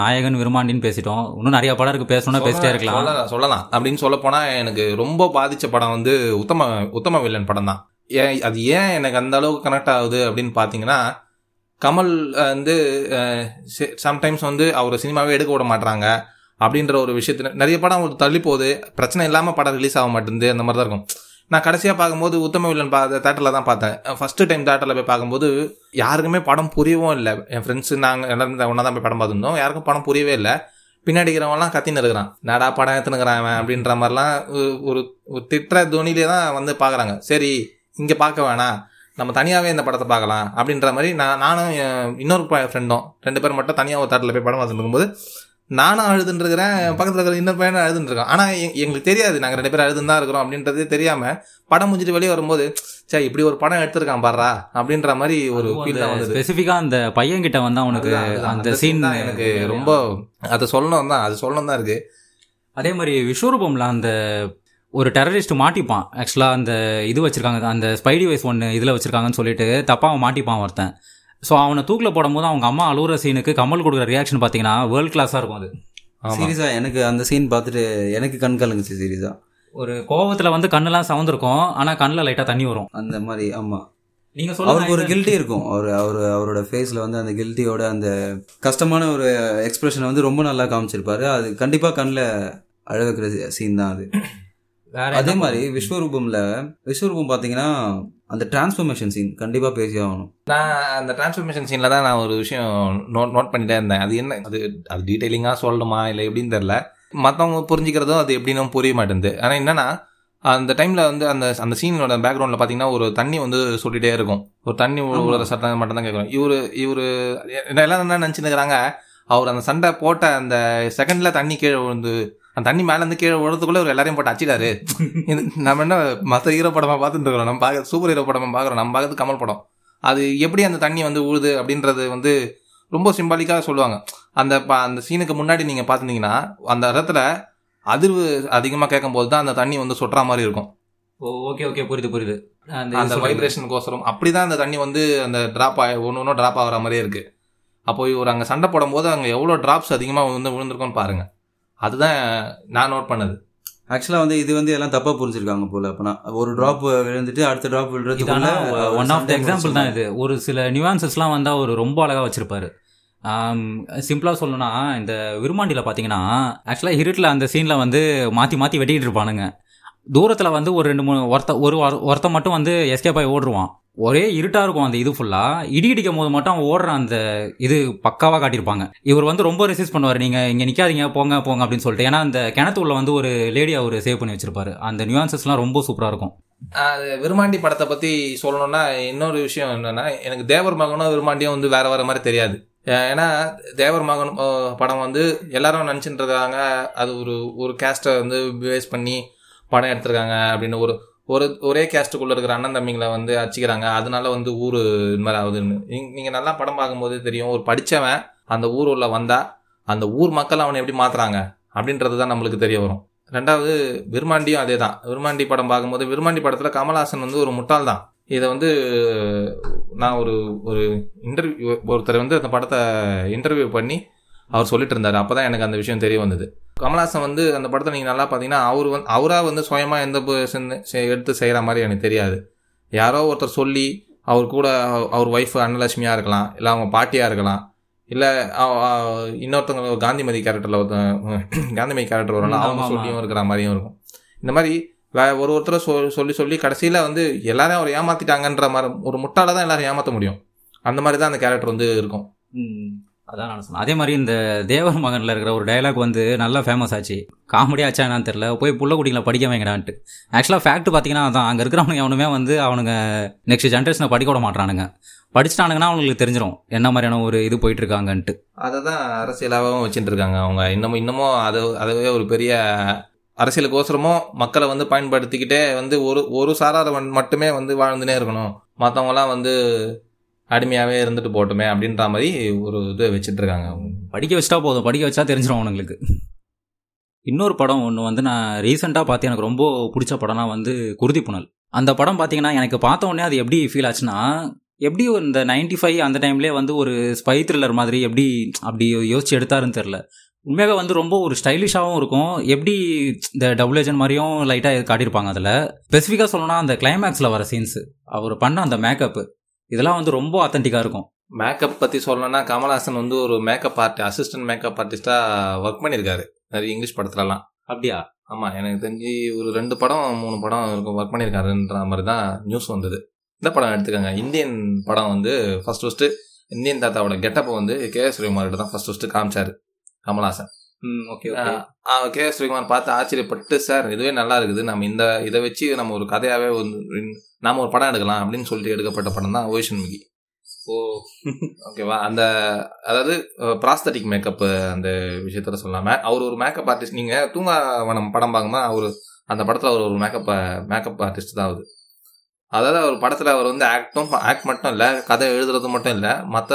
நாயகன் விருமாண்டின்னு பேசிட்டோம். இன்னும் நிறைய படம் இருக்கு பேசணும்னா பேசிட்டே இருக்கலாம். சொல்லலாம் சொல்லலாம். அப்படின்னு சொல்ல போனா எனக்கு ரொம்ப பாதிச்ச படம் வந்து உத்தம உத்தம வில்லன் படம் தான். ஏன் அது ஏன் எனக்கு அந்த அளவுக்கு கனெக்ட் ஆகுது அப்படின்னு பார்த்தீங்கன்னா கமல் வந்து சம்டைம்ஸ் வந்து அவர் சினிமாவே எடுக்க விட மாட்டாங்க அப்படின்ற ஒரு விஷயத்துல நிறைய படம் ஒரு தள்ளி போகுது. பிரச்சனை இல்லாமல் படம் ரிலீஸ் ஆக மாட்டேங்குது அந்த மாதிரி தான் இருக்கும். நான் கடைசியாக பார்க்கும்போது உத்தம வில்லன் பா தேட்டரில் தான் பார்த்தேன். ஃபஸ்ட்டு டைம் தேட்டரில் போய் பார்க்கும்போது யாருக்குமே படம் புரியவும் இல்லை. என் ஃப்ரெண்ட்ஸு நாங்கள் எல்லாரும் ஒன்றா தான் போய் படம் பார்த்துருந்தோம். யாருக்கும் படம் புரியவே இல்லை. பின்னாடி கத்தின்னு இருக்கிறான். நாடா படம் எடுத்துனுக்குறான் அவன் அப்படின்ற மாதிரிலாம் ஒரு- ஒரு திட்ட திட்டுற துணிலே தான் வந்து பார்க்குறாங்க. சரி இங்கே பார்க்க வேணாம். நம்ம தனியாகவே இந்த படத்தை பார்க்கலாம். அப்படின்ற மாதிரி நான் நானும் இன்னொரு ஃப்ரெண்டும் ரெண்டு பேர் மட்டும் தனியாக ஒரு தேட்டரில் போய் படம் பார்த்துட்டு இருக்கும்போது நானும் அழுதுன்னு இருக்கிறேன் பக்கத்தில் இருக்கிற இன்னொரு பையனும் அழுதுன்னு இருக்கான் ஆனால் எங்களுக்கு தெரியாது நாங்கள் ரெண்டு பேரும் அழுதுன்னு தான் இருக்கிறோம் அப்படின்றதே தெரியாமல் படம் முடிஞ்சிட்டு வெளியே வரும்போது சே இப்படி ஒரு படம் எடுத்திருக்கான் பாடுறா அப்படின்ற மாதிரி ஒரு ஃபீல் தான் வந்தது. ஸ்பெசிஃபிக்கா அந்த பையன் கிட்ட வந்து அவனுக்கு அதுதான். அந்த சீன் scene தான் எனக்கு ரொம்ப அதை சொல்லணும் தான் அது சொல்லணும் தான் இருக்கு. அதே மாதிரி விஸ்வரூபம்ல அந்த ஒரு டெரரிஸ்ட் மாட்டிப்பான். ஆக்சுவலாக அந்த இது வச்சிருக்காங்க அந்த ஸ்பைடி வைஸ் ஒன்று இதில் வச்சிருக்காங்கன்னு சொல்லிட்டு தப்பா அவன் மாட்டிப்பான் ஒருத்தன். ஸோ அவனை தூக்கில் போடும்போது அவங்க அம்மா அழுகுற சீனுக்கு கமல் கொடுக்குற ரியாக்ஷன் பார்த்தீங்கன்னா வேர்ல்ட் கிளாஸாக இருக்கும் அது. ஆமா. சீரியஸா எனக்கு அந்த சீன் பார்த்துட்டு எனக்கு கண் கலங்குச்சு சீரியஸா ஒரு கோவத்தில் வந்து கண்ணெல்லாம் சவந்திருக்கும் ஆனால் கண்ணில் லைட்டாக தண்ணி வரும். அந்த மாதிரி ஆமா. நீங்கள் அவருக்கு ஒரு கில்ட்டி இருக்கும். அவர் அவர் அவரோட ஃபேஸில் வந்து அந்த கில்ட்டியோட அந்த கஷ்டமான ஒரு எக்ஸ்பிரஷனை வந்து ரொம்ப நல்லா காமிச்சிருப்பாரு. அது கண்டிப்பாக கண்ணில் அழ வைக்கிற சீன் தான் அது. அதே மாதிரி விஸ்வரூபம்ல விஸ்வரூபம் பார்த்தீங்கன்னா அந்த டிரான்ஸ்ஃபர்மேஷன் சீன் கண்டிப்பாக பேசி ஆகணும். நான் அந்த டிரான்ஸ்ஃபர்மேஷன் சீனில் தான் நான் ஒரு விஷயம் நோட் நோட் பண்ணிட்டே இருந்தேன். அது என்ன? அது அது டீட்டெயிலிங்காக சொல்லணுமா இல்லை எப்படின்னு தெரில மற்றவங்க புரிஞ்சுக்கிறதும் அது எப்படின்னு புரிய மாட்டேங்குது. ஆனால் என்னன்னா அந்த டைமில் வந்து அந்த அந்த சீனோட பேக்ரவுண்டில் பார்த்தீங்கன்னா ஒரு தண்ணி வந்து சொல்லிட்டே இருக்கும். ஒரு தண்ணி. உழுற சட்டம் மட்டும் தான் கேட்குறோம் இவர் இவர் எல்லாம் என்ன நினச்சினுக்கிறாங்க அவர் அந்த சண்டை போட்ட அந்த செகண்டில் தண்ணி கீழே விழுந்து அந்த தண்ணி மேலேருந்து கீழே விழுறதுக்குள்ளே ஒரு எல்லாரையும் போட்டு அச்சிடாரு இது நம்ம என்ன மற்ற ஹீரோ படமாக பார்த்துட்டு இருக்கிறோம். நம்ம பார்க்க சூப்பர் ஹீரோ படமாக பார்க்குறோம். நம்ம பார்க்கறது கமல் படம். அது எப்படி அந்த தண்ணி வந்து உழுது அப்படின்றது வந்து ரொம்ப சிம்பாலிக்காக சொல்லுவாங்க. அந்த அந்த சீனுக்கு முன்னாடி நீங்கள் பார்த்துருந்தீங்கன்னா அந்த இடத்துல அதிர்வு அதிகமாக கேட்கும்போது தான் அந்த தண்ணி வந்து சொட்டுற மாதிரி இருக்கும். ஓகே ஓகே புரியுது புரியுது. அந்த வைப்ரேஷனுக்கோசரம் அப்படி தான் அந்த தண்ணி வந்து அந்த ட்ராப் ஆகி ஒன்று ஒன்றும் ட்ராப் ஆகிற மாதிரியே இருக்கு. அப்போ இவர் அங்கே சண்டை போடும்போது அங்கே எவ்வளோ ட்ராப்ஸ் அதிகமாக வந்து விழுந்திருக்கும்னு பாருங்க. அதுதான் நான் நோட் பண்ணது. ஆக்சுவலாக வந்து இது வந்து எல்லாம் தப்பாக புரிஞ்சிருக்காங்க போல அப்பனா. ஒரு ட்ராப் விழுந்துட்டு அடுத்த ட்ராப் விழுறதுக்குள்ள ஒன் ஆஃப் த எக்ஸாம்பிள் தான் இது. ஒரு சில நியூவான்சஸ்லாம் வந்து அவர் ரொம்ப அழகாக வச்சிருப்பாரு. சிம்பிளாக சொல்லணும்னா இந்த விருமாண்டியில் பார்த்தீங்கன்னா ஆக்சுவலாக இருட்டில் அந்த சீனில் வந்து மாற்றி மாற்றி வெட்டிட்டு இருப்பானுங்க. தூரத்தில் வந்து ஒரு ரெண்டு மூணு ஒருத்த ஒரு ஒருத்த ஒருத்தன் மட்டும் வந்து எஸ்கேப் ஆகி ஓடுருவான். ஒரே இருட்டாக இருக்கும் அந்த இது ஃபுல்லாக இடி இடிக்கும் போது மட்டும் அவன் ஓடுற அந்த இது பக்காவாக காட்டியிருப்பாங்க. இவர் வந்து ரொம்ப ரெசிஸ்ட் பண்ணுவார். நீங்கள் இங்கே நிற்காதீங்க போங்க போங்க அப்படின்னு சொல்லிட்டு. ஏன்னா அந்த கிணத்துக்குள்ள வந்து ஒரு லேடி அவர் சேவ் பண்ணி வச்சிருப்பாரு. அந்த நியூவான்சஸ்லாம் ரொம்ப சூப்பராக இருக்கும். விருமாண்டி படத்தை பற்றி சொல்லணும்னா இன்னொரு விஷயம் என்னன்னா எனக்கு தேவர் மகனும் விருமாண்டியும் வந்து வேற வேற மாதிரி தெரியாது. ஏன்னா தேவர் மகன் படம் வந்து எல்லாரும் நினச்சிட்டு இருக்காங்க. அது ஒரு ஒரு கேஸ்ட்டை வந்து பேஸ் பண்ணி படம் எடுத்திருக்காங்க அப்படின்னு ஒரு ஒரு ஒரே கேஸ்ட்டுக்குள்ளே இருக்கிற அண்ணன் தம்பிங்களை வந்து அடிச்சுக்கிறாங்க. அதனால வந்து ஊர் இது மாதிரி ஆகுதுன்னு நீங்கள் நல்லா படம் பார்க்கும்போது தெரியும். ஒரு படித்தவன் அந்த ஊர் உள்ள வந்தால் அந்த ஊர் மக்கள் அவனை எப்படி மாற்றுறாங்க அப்படின்றது தான் நம்மளுக்கு தெரிய வரும். ரெண்டாவது விருமாண்டியும் அதே தான் விருமாண்டி படம் பார்க்கும்போது விருமாண்டி படத்தில் கமல்ஹாசன் வந்து ஒரு முட்டாள் தான். இதை வந்து நான் ஒரு ஒரு இன்டர்வியூ ஒருத்தர் வந்து அந்த படத்தை இன்டர்வியூ பண்ணி அவர் சொல்லிட்டு இருந்தார் அப்போ தான் எனக்கு அந்த விஷயம் தெரிய வந்தது. கமல்ஹாசன் வந்து அந்த படத்தை நீங்கள் நல்லா பார்த்தீங்கன்னா அவர் வந்து அவராக வந்து சுயமாக எந்த எடுத்து செய்கிற மாதிரி எனக்கு தெரியாது. யாரோ ஒருத்தர் சொல்லி அவர் கூட அவ- அவர் ஒய்ஃப் அன்னலட்சுமியாக இருக்கலாம் இல்லை அவங்க பாட்டியாக இருக்கலாம் இல்லை இன்னொருத்தவங்க காந்திமதி கேரக்டரில் ஒருத்தன் காந்திமதி கேரக்டர் வரலாம் அவங்க. சொல்லியும் இருக்கிற மாதிரியும் இருக்கும். இந்த மாதிரி வே ஒரு ஒருத்தரை சொ சொல்லி சொல்லி கடைசியில் வந்து எல்லாரையும் அவர் ஏமாத்திட்டாங்கன்ற மாதிரி ஒரு முட்டாள தான் எல்லாரும் ஏமாற்ற முடியும். அந்த மாதிரி தான் அந்த கேரக்டர் வந்து இருக்கும். அதான் நான் சொன்னேன். அதே மாதிரி இந்த தேவர் மகனில் இருக்கிற ஒரு டயலாக் வந்து நல்லா ஃபேமஸ் ஆச்சு. காமெடி ஆச்சா என்னன்னு தெரியல. போய் புள்ள குட்டிங்களை படிக்க வைங்கடான்ட்டு. ஆக்சுவலாக ஃபேக்ட் பார்த்தீங்கன்னா அதான் அங்கே இருக்கிறவனுங்க எவனுமே வந்து அவனுங்க நெக்ஸ்ட் ஜென்ரேஷனை படிக்க விட மாட்டானுங்க படிச்சிட்டானுங்கன்னா அவங்களுக்கு தெரிஞ்சிடும் என்ன மாதிரியான ஒரு இது போயிட்டு இருக்காங்கன்ட்டு அதை தான் அரசியலாகவும் வச்சுட்டு இருக்காங்க அவங்க. இன்னமும் இன்னமும் அது அதுவே ஒரு பெரிய அரசியலுக்கோசரமும் மக்களை வந்து பயன்படுத்திக்கிட்டே வந்து ஒரு ஒரு சாரார் மட்டுமே வந்து வாழ்ந்துனே இருக்கணும். மற்றவங்களாம் வந்து அடிமையாகவே இருந்துட்டு போட்டுமே அப்படின்ற மாதிரி ஒரு இது வச்சுட்ருக்காங்க. படிக்க வச்சிட்டா போதும். படிக்க வச்சா தெரிஞ்சிடும் அவனுங்களுக்கு. இன்னொரு படம் ஒன்று வந்து நான் ரீசெண்டாக பார்த்து எனக்கு ரொம்ப பிடிச்ச படம்னா வந்து குருதி புனல். அந்த படம் பார்த்தீங்கன்னா எனக்கு பார்த்த உடனே அது எப்படி ஃபீல் ஆச்சுன்னா எப்படி ஒரு இந்த நைன்டி ஃபைவ் அந்த டைம்லேயே வந்து ஒரு ஸ்பை த்ரில்லர் மாதிரி எப்படி அப்படி யோசிச்சு எடுத்தாருன்னு தெரில உண்மையாகவே வந்து ரொம்ப ஒரு ஸ்டைலிஷாகவும் இருக்கும். எப்படி இந்த டபுள் ஏஜென்ட் மாதிரியும் லைட்டாக காட்டியிருப்பாங்க அதில். ஸ்பெசிஃபிக்காக சொல்லணும்னா அந்த கிளைமேக்ஸில் வர சீன்ஸு அவர் பண்ண அந்த மேக்கப்பு இதெல்லாம் வந்து ரொம்ப ஆத்தென்டிக்காக இருக்கும். மேக்கப் பற்றி சொல்லணும்னா கமல்ஹாசன் வந்து ஒரு மேக்கப் ஆர்ட் அசிஸ்டன்ட் மேக்கப் ஆர்டிஸ்டாக ஒர்க் பண்ணியிருக்காரு. நிறைய இங்கிலீஷ் படத்துலலாம். அப்படியா? ஆமாம் எனக்கு தெரிஞ்சு ஒரு ரெண்டு படம் மூணு படம் இருக்கும் ஒர்க் பண்ணியிருக்காருன்ற மாதிரி தான் நியூஸ் வந்தது. இந்த படம் எடுத்துக்கோங்க. இந்தியன் படம் வந்து ஃபர்ஸ்ட் ஃபஸ்ட்டு இந்தியன் தாத்தாவோட கெட்டப்பை வந்து கே எஸ் ரவிக்குமார்கிட்ட தான் ஃபர்ஸ்ட் ஃபஸ்ட்டு காமிச்சாரு கமல்ஹாசன். ம் ஓகே கே எஸ் ரவிக்குமார் பார்த்து ஆச்சரியப்பட்டு சார் இதுவே நல்லா இருக்குது. நம்ம இந்த இதை வச்சு நம்ம ஒரு கதையாகவே வந்து நாம ஒரு படம் எடுக்கலாம் அப்படின்னு சொல்லிட்டு எடுக்கப்பட்ட படம் தான் ஓஷன் மிகி ஓ ஓகேவா அந்த அதாவது ப்ராஸ்தட்டிக் மேக்கப் அந்த விஷயத்துல சொல்லாம அவர் ஒரு மேக்கப் ஆர்டிஸ்ட் நீங்க தூங்காவனம் படம் பார்க்கும்போது அவர் அந்த படத்துல அவர் ஒரு மேக்கப் மேக்கப் ஆர்டிஸ்ட் தான் அவர். அதாவது அவர் படத்துல அவர் வந்து ஆக்டும் ஆக்ட் மட்டும் இல்ல கதை எழுதுறது மட்டும் இல்ல மற்ற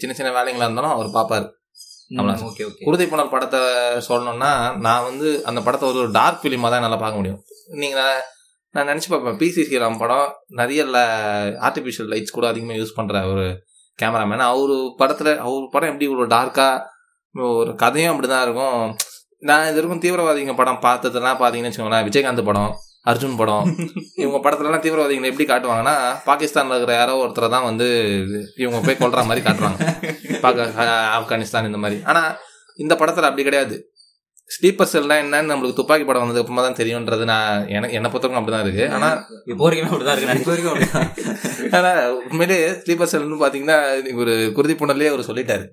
சின்ன சின்ன வேலைங்களா இருந்தாலும் அவர் பார்ப்பாரு. குருதி புனல் படத்தை சொல்லணும்னா நான் வந்து அந்த படத்தை ஒரு டார்க் ஃபிலிமாக தான் என்னால் பார்க்க முடியும். நீங்கள் நான் நினச்சி பார்ப்பேன். பிசி ஸ்ரீராம் படம் நிறைய ஆர்டிஃபிஷியல் லைட்ஸ் கூட அதிகமாக யூஸ் பண்ணுற ஒரு கேமராமேன் அவர் படத்தில் அவர் படம் எப்படி ஒரு டார்க்காக ஒரு கதையும் அப்படி தான் இருக்கும். நான் இது வரைக்கும் தீவிரவாதிங்க படம் பார்த்ததெல்லாம் பார்த்தீங்கன்னு வச்சுக்கோங்களேன். விஜயகாந்த் படம் அர்ஜுன் படம் (laughs) இவங்க படத்துலலாம் தீவிரவாதிகளை எப்படி காட்டுவாங்கன்னா பாகிஸ்தான்ல இருக்கிற யாரோ ஒருத்தரை தான் வந்து இவங்க போய் கொல்ற மாதிரி காட்டுவாங்க. (laughs) அஹ் ஆப்கானிஸ்தான் இந்த மாதிரி. ஆனா இந்த படத்துல அப்படி கிடையாது. ஸ்லீப்பர் செல்னா என்னன்னு நம்மளுக்கு துப்பாக்கி படம் வந்தது அப்புறமா தான் தெரியும்ன்றது நான் எனக்கு என்னை பொறுத்தவரைக்கும் அப்படிதான் இருக்கு. ஆனா இப்போ வரைக்குமே அப்படிதான் இருக்கு. இப்போ வரைக்கும். ஆனா உண்மையிலேயே ஸ்லீப்பர் செல்னு பாத்தீங்கன்னா ஒரு குருதி புனர்லயே அவர் சொல்லிட்டாரு.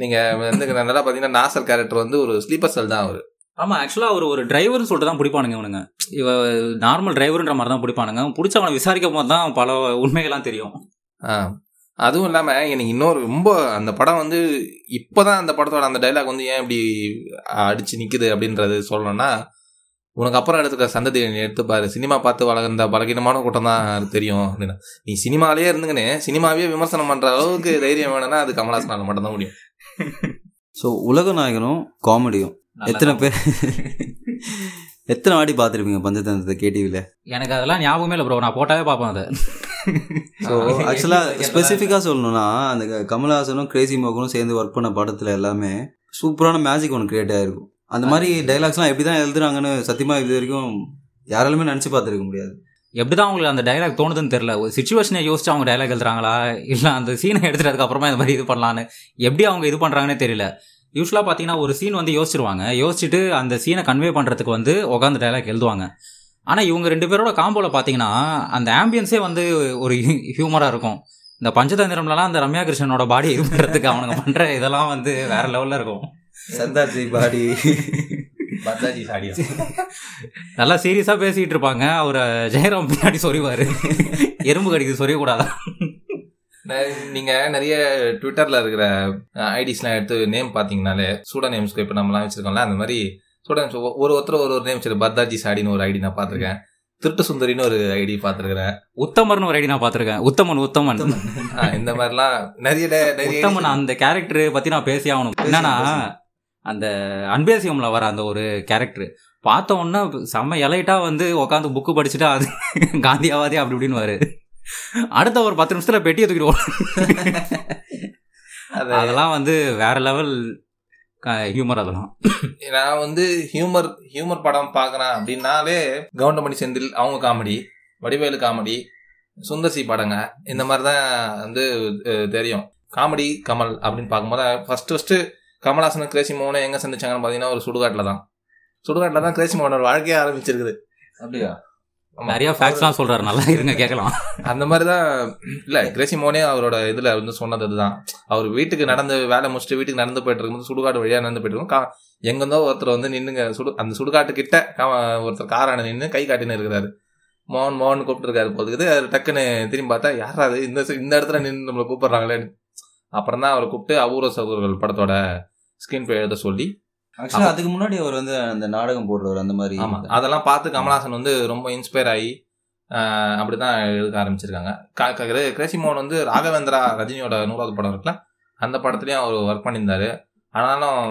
நீங்க வந்து நல்லா பாத்தீங்கன்னா நாசர் கேரக்டர் வந்து ஒரு ஸ்லீப்பர் செல் தான் அவர். ஆமா ஆக்சுவலா அவர் ஒரு டிரைவர்னு சொல்லிட்டு தான் பிடிப்பானுங்க இவனுங்க. இவ நார்மல் டிரைவர்ன்ற மாதிரி தான் பிடிப்பானுங்க. பிடிச்சவனை விசாரிக்கும் போது தான் பல உண்மைகள்லாம் தெரியும். அதுவும் இல்லாம எனக்கு இன்னொரு ரொம்ப அந்த படம் வந்து இப்போதான் அந்த படத்தோட அந்த டைலாக் வந்து ஏன் இப்படி அடிச்சு நிக்குது அப்படின்றது சொல்லணும்னா உனக்கு அப்புறம் எடுத்துக்கிற சந்ததி நீ எடுத்து பாரு. சினிமா பார்த்து வளர்ந்த பலகீனமான கூட்டம் தான் தெரியும் அப்படின்னா. நீ சினிமாலேயே இருந்துங்கன்னு சினிமாவே விமர்சனம் பண்ற அளவுக்கு தைரியம் வேணும்னா அது கமலாசனால மட்டும் தான் முடியும். ஸோ உலக நாயகனும் காமெடியும். எத்தனை பேர் எத்தனை வாட்டி பார்த்துருப்பீங்க பஞ்சதந்திரத்தை கேடிவியில் எனக்கு அதெல்லாம் ஞாபகமே இல்லை ப்ரோ நான் போட்டாவே பார்ப்பேன் அதை. ஸோ ஆக்சுவலாக ஸ்பெசிஃபிக்காக சொல்லணும்னா அந்த கமல்ஹாசனும் கிரேசி மோகனும் சேர்ந்து ஒர்க் பண்ண படத்தில் எல்லாமே சூப்பரான மேஜிக் ஒன்று கிரியேட் ஆகிருக்கும் அந்த மாதிரி டைலாக்ஸ்லாம் எப்படி தான் எழுதுறாங்கன்னு சத்தியமாக இது வரைக்கும் யாராலுமே நினச்சி பார்த்துருக்க முடியாது. எப்படிதான் அவங்களுக்கு அந்த டைலாக் தோணுதுன்னு தெரியல. ஒரு சுச்சுவேஷனை யோசிச்சு அவங்க டைலாக் எழுதுறாங்களா? இல்லை அந்த சீனை எடுத்துட்டதுக்கு அப்புறமா இந்த மாதிரி இது பண்ணலான்னு எப்படி அவங்க இது பண்ணுறாங்கன்னே தெரியல. யூஸ்வலாக பார்த்தீங்கன்னா ஒரு சீன் வந்து யோசிச்சிருவாங்க. யோசிச்சுட்டு அந்த சீனை கன்வே பண்ணுறதுக்கு வந்து உட்காந்து டைலாக் எழுதுவாங்க. ஆனால் இவங்க ரெண்டு பேரோட காம்போவில் பார்த்தீங்கன்னா அந்த ஆம்பியன்ஸே வந்து ஒரு ஹியூமராக இருக்கும். இந்த பஞ்சதந்திரம்லலாம் அந்த ரம்யா கிருஷ்ணனோட பாடி இது பண்ணுறதுக்கு அவனுங்க பண்ணுற இதெல்லாம் வந்து வேற லெவலில் இருக்கும். சர்தார்ஜி பாடி பத்தாஜி சாடியா நல்லா சீரியஸாக பேசிகிட்டு இருப்பாங்க. அவரை ஜெயராம் பின்னாடி சொறிவார். எறும்பு கடிக்குது சொரியக்கூடாதா நீங்க நிறைய ட்விட்டர்ல இருக்கிற ஐடிஸ்லாம் எடுத்து நேம் பாத்தீங்கனாலே சூடா நேம்ஸ்க்கு இப்போ நம்மலாம் வச்சிருக்கோம்ல அந்த மாதிரி நேம்ஸ் ஒரு ஒருத்தர் ஒரு ஒரு நேம் வச்சிருக்கு பத்தாஜி சாடின்னு ஒரு ஐடி நான் பார்த்திருக்கேன். திருட்டு சுந்தரின்னு ஒரு ஐடி பார்த்துருக்கிறேன். உத்தமர்னு ஒரு ஐடி நான் பார்த்துருக்கேன். உத்தமன் உத்தமன். இந்த மாதிரிலாம் நிறைய உத்தமன் அந்த கேரக்டர் பத்தி நான் பேசி ஆகணும். என்னன்னா அந்த அன்பேசியம்ல வர அந்த ஒரு கேரக்டர் பார்த்த உடனே செம்ம எலைட்டா வந்து உட்காந்து புக்கு படிச்சுட்டு அது காந்தியாவாதே அப்படி இப்படின்னு வாரு அடுத்த ஒரு பத்து நிமிஷத்துல பெட்டியை தூக்கிடுவோம் (laughs) அது. அதெல்லாம் வந்து வேற லெவல் ஹியூமர் அதெல்லாம். நான் வந்து ஹியூமர் ஹியூமர் படம் பார்க்குறேன் அப்படின்னாலே கவுண்டமணி செந்தில் அவங்க காமெடி வடிவேலு காமெடி சுந்தர்சி படங்க இந்த மாதிரி தான் வந்து தெரியும். காமெடி கமல் அப்படின்னு பார்க்கும்போது ஃபர்ஸ்ட் ஃபர்ஸ்ட் கமல்ஹாசன் கிரேசி மோகனை எங்க சந்திச்சாங்கன்னு பார்த்தீங்கன்னா ஒரு சுடுகாட்டில் தான் சுடுகாட்டில் தான் கிரேசி மோகனோட வாழ்க்கையே ஆரம்பிச்சிருக்குது. அப்படியா. நிறைய ஃபேக்ட்ஸ்லாம் சொல்றாரு. நல்லா இருங்க கேட்கலாம். அந்த மாதிரி தான் இல்லை கிரேசி மோனே அவரோட இதில் வந்து சொன்னது அதுதான். அவர் வீட்டுக்கு நடந்து வேலை முடிச்சுட்டு வீட்டுக்கு நடந்து போயிட்டு இருக்கும்போது சுடுகாடு வழியாக நடந்து போயிட்டு இருக்கும். எங்கிருந்தோ ஒருத்தர் வந்து நின்னுங்க. சுடு அந்த சுடுகாட்டு கிட்ட ஒருத்தர் காரான நின்று கை காட்டின்னு இருக்கிறாரு. மோகன் மோகன் கூப்பிட்டுருக்காரு போதுக்குது டக்குன்னு திரும்பி பார்த்தா யாரா அது இந்த இந்த இடத்துல நின்று நம்மளை கூப்பிடுறாங்களே. அப்புறம் தான் அவரை கூப்பிட்டு அபூர்வ சகோதரர்கள் படத்தோட ஸ்கிரீன் பிளே எழுத சொல்லி ஆக்சுவலா அதுக்கு முன்னாடி அவர் வந்து அந்த நாடகம் போடுறவர் அந்த மாதிரி ஆமா. அதெல்லாம் பார்த்து கமல்ஹாசன் வந்து ரொம்ப இன்ஸ்பயர் ஆகி ஆஹ், அப்படிதான் எழுத ஆரம்பிச்சிருக்காங்க. கிரேசி மோகன் வந்து ராகவேந்திரா ரஜினியோட நூறாவது படம் இருக்குல்ல? அந்த படத்துலயும் அவர் ஒர்க் பண்ணியிருந்தாரு. ஆனாலும்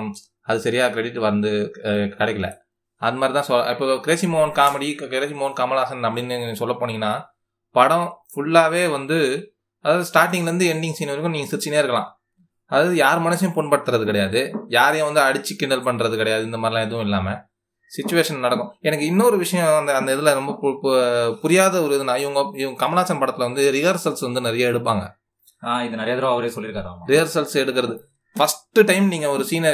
அது சரியா கிரெடிட் வந்து கிடைக்கல. அது மாதிரி தான் சொல் இப்போ கிரேசி மோகன் காமெடி கிரேசி மோகன் கமல்ஹாசன் அப்படின்னு சொல்ல போனீங்கன்னா படம் ஃபுல்லாவே வந்து அதாவது ஸ்டார்டிங்ல இருந்து எண்டிங் சீன் வரைக்கும் நீங்க சிரிச்சினே இருக்கலாம். அதாவது யார் மனசையும் புண்படுத்துறது கிடையாது. யாரையும் வந்து அடிச்சு கிண்டல் பண்றது கிடையாது. இந்த மாதிரிலாம் எதுவும் இல்லாம சுச்சுவேஷன் நடக்கும். எனக்கு இன்னொரு விஷயம் அந்த அந்த இதில் ரொம்ப புரியாத ஒரு இதுனா இவங்க இவங்க கமல்ஹாசன் படத்தில் வந்து ரிஹர்சல்ஸ் வந்து நிறைய எடுப்பாங்க. இது நிறைய தடவை அவரே சொல்லியிருக்காரு. ரிஹர்சல்ஸ் எடுக்கிறது. ஃபர்ஸ்ட் டைம் நீங்கள் ஒரு சீனை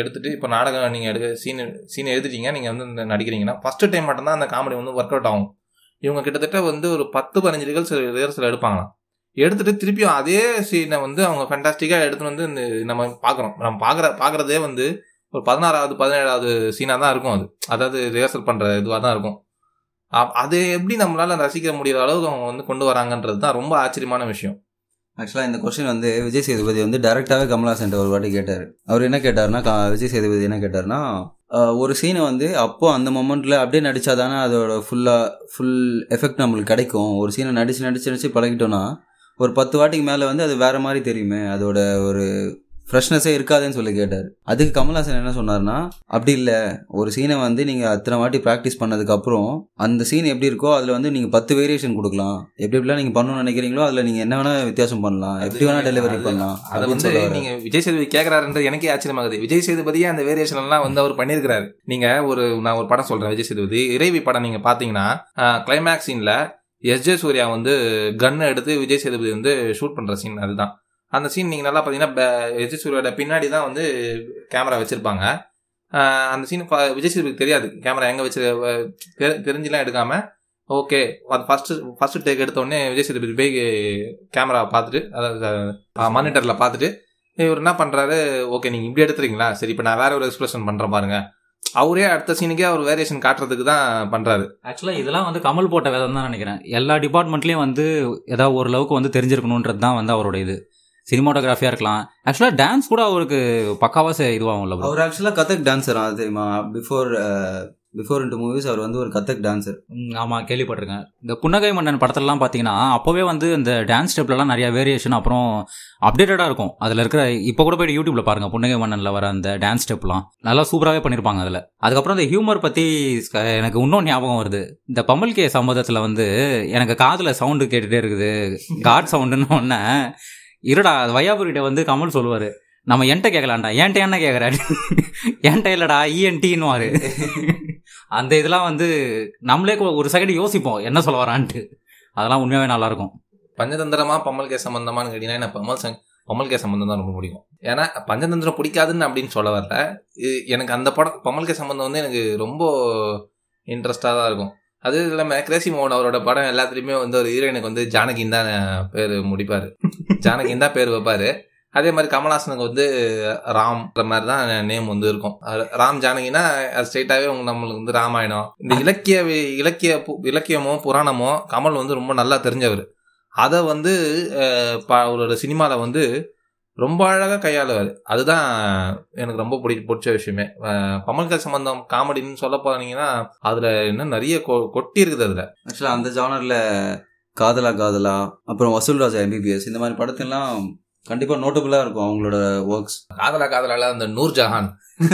எடுத்துட்டு இப்போ நாடகம் நீங்கள் எடுக்க சீன் சீன் எழுதிட்டீங்க நீங்கள் வந்து நடிக்கிறீங்கன்னா ஃபர்ஸ்ட் டைம் மட்டும்தான் அந்த காமெடி வந்து ஒர்க் அவுட் ஆகும். இவங்க கிட்டத்தட்ட வந்து ஒரு பத்து பதினஞ்சு ரிஹர்சல் ரிஹர்சல் எடுப்பாங்களாம். எடுத்துட்டு திருப்பியும் அதே சீனை வந்து அவங்க ஃபண்டாஸ்டிக்காக எடுத்துட்டு வந்து இந்த நம்ம பார்க்குறோம் நம்ம பார்க்குற பார்க்குறதே வந்து ஒரு பதினாறாவது பதினேழாவது சீனாக தான் இருக்கும் அது. அதாவது ரிஹர்சல் பண்ணுற இதுவாக தான் இருக்கும். அ- அது எப்படி நம்மளால் ரசிக்க முடிகிற அளவுக்கு அவங்க வந்து கொண்டு வராங்கன்றது தான் ரொம்ப ஆச்சரியமான விஷயம். ஆக்சுவலாக இந்த கொஸ்டின் வந்து விஜய் சேதுபதி வந்து டேரெக்டாகவே கமல்ஹாசன் ஒரு வாட்டி கேட்டார். அவர் என்ன கேட்டார்னா விஜய் சேதுபதி என்ன கேட்டாருன்னா ஒரு சீனை வந்து அப்போது அந்த மொமெண்ட்டில் அப்படியே நடிச்சாதானே அதோட ஃபுல்லாக ஃபுல் எஃபெக்ட் நம்மளுக்கு கிடைக்கும். ஒரு சீனை நடித்து நடிச்சு நடித்து பழகிட்டோன்னா ஒரு பத்து வாட்டிக்கு மேலே வந்து அது வேற மாதிரி தெரியுமே. அதோட ஒரு ஃப்ரெஷ்னஸே இருக்காதுன்னு சொல்லி கேட்டார். அதுக்கு கமல்ஹாசன் என்ன சொன்னார்னா அப்படி இல்லை. ஒரு சீனை வந்து நீங்கள் அத்தனை வாட்டி ப்ராக்டிஸ் பண்ணதுக்கப்புறம் அந்த சீன் எப்படி இருக்கோ அதில் வந்து நீங்கள் பத்து வேரியேஷன் கொடுக்கலாம். எப்படி எப்படிலாம் நீங்கள் பண்ணணும்னு நினைக்கிறீங்களோ அதில் நீங்கள் என்ன வேணால் வித்தியாசம் பண்ணலாம். எப்படி வேணால் டெலிவரி பண்ணலாம். அதை வந்து சொல்ல வர்றாரு. நீங்க விஜய் சேதுபதி கேட்கறாருன்றது எனக்கே ஆச்சரியமாகுது. விஜய் சேதுபதியே அந்த வேரியேஷன் எல்லாம் வந்து அவர் பண்ணியிருக்கிறாரு. நீங்க ஒரு நான் ஒரு படம் சொல்றேன் விஜய் சேதுபதி. இறைவி படம் நீங்க பாத்தீங்கன்னா கிளைமேக்ஸ் சீன்ல எஸ் ஜே சூர்யா வந்து கன்னை எடுத்து விஜய் சேதுபதி வந்து ஷூட் பண்ணுற சீன் அதுதான். அந்த சீன் நீங்கள் நல்லா பார்த்தீங்கன்னா எஸ் ஜே சூர்யாவோட பின்னாடி தான் வந்து கேமரா வச்சுருப்பாங்க. அந்த சீன் விஜய் சேதுபதி தெரியாது. கேமரா எங்கே வச்சு தெரிஞ்சுலாம் எடுக்காமல் ஓகே அது ஃபர்ஸ்ட் ஃபர்ஸ்ட் டேக் எடுத்தோடனே விஜய் சேதுபதி போய் கேமரா பார்த்துட்டு அதாவது மானிட்டரில் பார்த்துட்டு இவர் என்ன பண்ணுறாரு ஓகே நீங்கள் இப்படி எடுத்துறீங்களா? சரி இப்போ நான் வேற ஒரு எக்ஸ்பிரஷன் பண்ணுறேன் பாருங்கள் அவரே அடுத்த சீனுக்கே அவர் வேரியேஷன் காட்டுறதுக்கு தான் பண்றாரு. ஆக்சுவலாக இதெல்லாம் வந்து கமல் போட்ட வேதம் தான் நினைக்கிறேன். எல்லா டிபார்ட்மெண்ட்லேயும் வந்து ஏதாவது ஓரளவுக்கு வந்து தெரிஞ்சிருக்கணுன்றது தான் வந்து அவரோட இது. சினிமாட்டோகிராஃபியாக இருக்கலாம். ஆக்சுவலாக டான்ஸ் கூட அவருக்கு பக்காவாக இதுவாகும்ல bro. அவர் ஆக்சுவலாக கதக் டான்ஸர் அது தெரியுமா? பிஃபோர் பிஃபோர் இன்ட்டு மூவிஸ் அவர் வந்து ஒரு கத்தக் டான்சர் ஆமாம் கேள்விப்பட்டிருக்கேன். இந்த புன்னகை மன்னன் படத்துலலாம் பார்த்தீங்கன்னா அப்போவே வந்து இந்த டான்ஸ் ஸ்டெப்லலாம் நிறையா வேரியேஷன் அப்புறம் அப்டேட்டடாக இருக்கும். அதில் இருக்கிற இப்போ கூட போய் யூடியூப்பில் பாருங்க புன்னகை மன்னனில் வர அந்த டான்ஸ் ஸ்டெப்லாம் நல்லா சூப்பராகவே பண்ணியிருப்பாங்க அதில். அதுக்கப்புறம் இந்த ஹியூமர் பற்றி எனக்கு இன்னும் ஞாபகம் வருது. இந்த பமல் கே சம்பவத்தில் வந்து எனக்கு காதில் சவுண்டு கேட்டுகிட்டே இருக்குது. காட் சவுண்டுன்னு ஒன்று இருடா வையாபுரிகிட்ட வந்து கமல் சொல்லுவார். நம்ம என்கிட்ட கேட்கலான்டா என்கிட்ட என்ன கேட்குறாரு என்கிட்ட இல்லைடா இஎன்டின்னு அந்த இதெல்லாம் வந்து நம்மளே ஒரு செகண்ட் யோசிப்போம் என்ன சொல்ல வரான்ட்டு. அதெல்லாம் உண்மையாகவே நல்லாயிருக்கும் பஞ்சதந்திரமா பம்மல் கே சம்பந்தமான்னு கேட்டீங்கன்னா எனக்கு பம்மல் சங் பம்மல் கே சம்பந்தம் தான் ரொம்ப பிடிக்கும். ஏன்னா பஞ்சதந்திரம் பிடிக்காதுன்னு அப்படின்னு சொல்ல வரல. எனக்கு அந்த படம் பம்மல் கே சம்பந்தம் வந்து எனக்கு ரொம்ப இன்ட்ரெஸ்டாக தான் இருக்கும். அது இல்லாமல் கிரேசி மோகன் அவரோட படம் எல்லாத்துலேயுமே வந்து ஒரு ஹீரோயினுக்கு வந்து ஜானகின் தான் பேர் முடிப்பார். ஜானகின் தான் பேர் வைப்பார். அதே மாதிரி கமல்ஹாசனுக்கு வந்து ராம் மாதிரி தான் நேம் வந்து இருக்கும். ராம் ஜானகினா ஸ்ட்ரெயிட்டாகவே உங்க நம்மளுக்கு வந்து ராமாயணம். இந்த இலக்கிய இலக்கிய இலக்கியமோ புராணமோ கமல் வந்து ரொம்ப நல்லா தெரிஞ்சவர். அதை வந்து ப- அவரோட சினிமாவில் வந்து ரொம்ப அழகாக கையாளுவார். அதுதான் எனக்கு ரொம்ப பிடி பிடிச்ச விஷயமே. அஹ், சம்பந்தம் காமெடின்னு சொல்ல போனீங்கன்னா அதில் இன்னும் நிறைய கொ- கொட்டி இருக்குது அதில். ஆக்சுவலாக அந்த ஜானரில் காதலா காதலா அப்புறம் வசூல் ராஜா எம்பிபிஎஸ் இந்த மாதிரி படத்தெல்லாம் கண்டிப்பாக நோட்டபுளாக இருக்கும் அவங்களோட ஒர்க்ஸ் காதலா காதலால அந்த நூர் ஜஹான்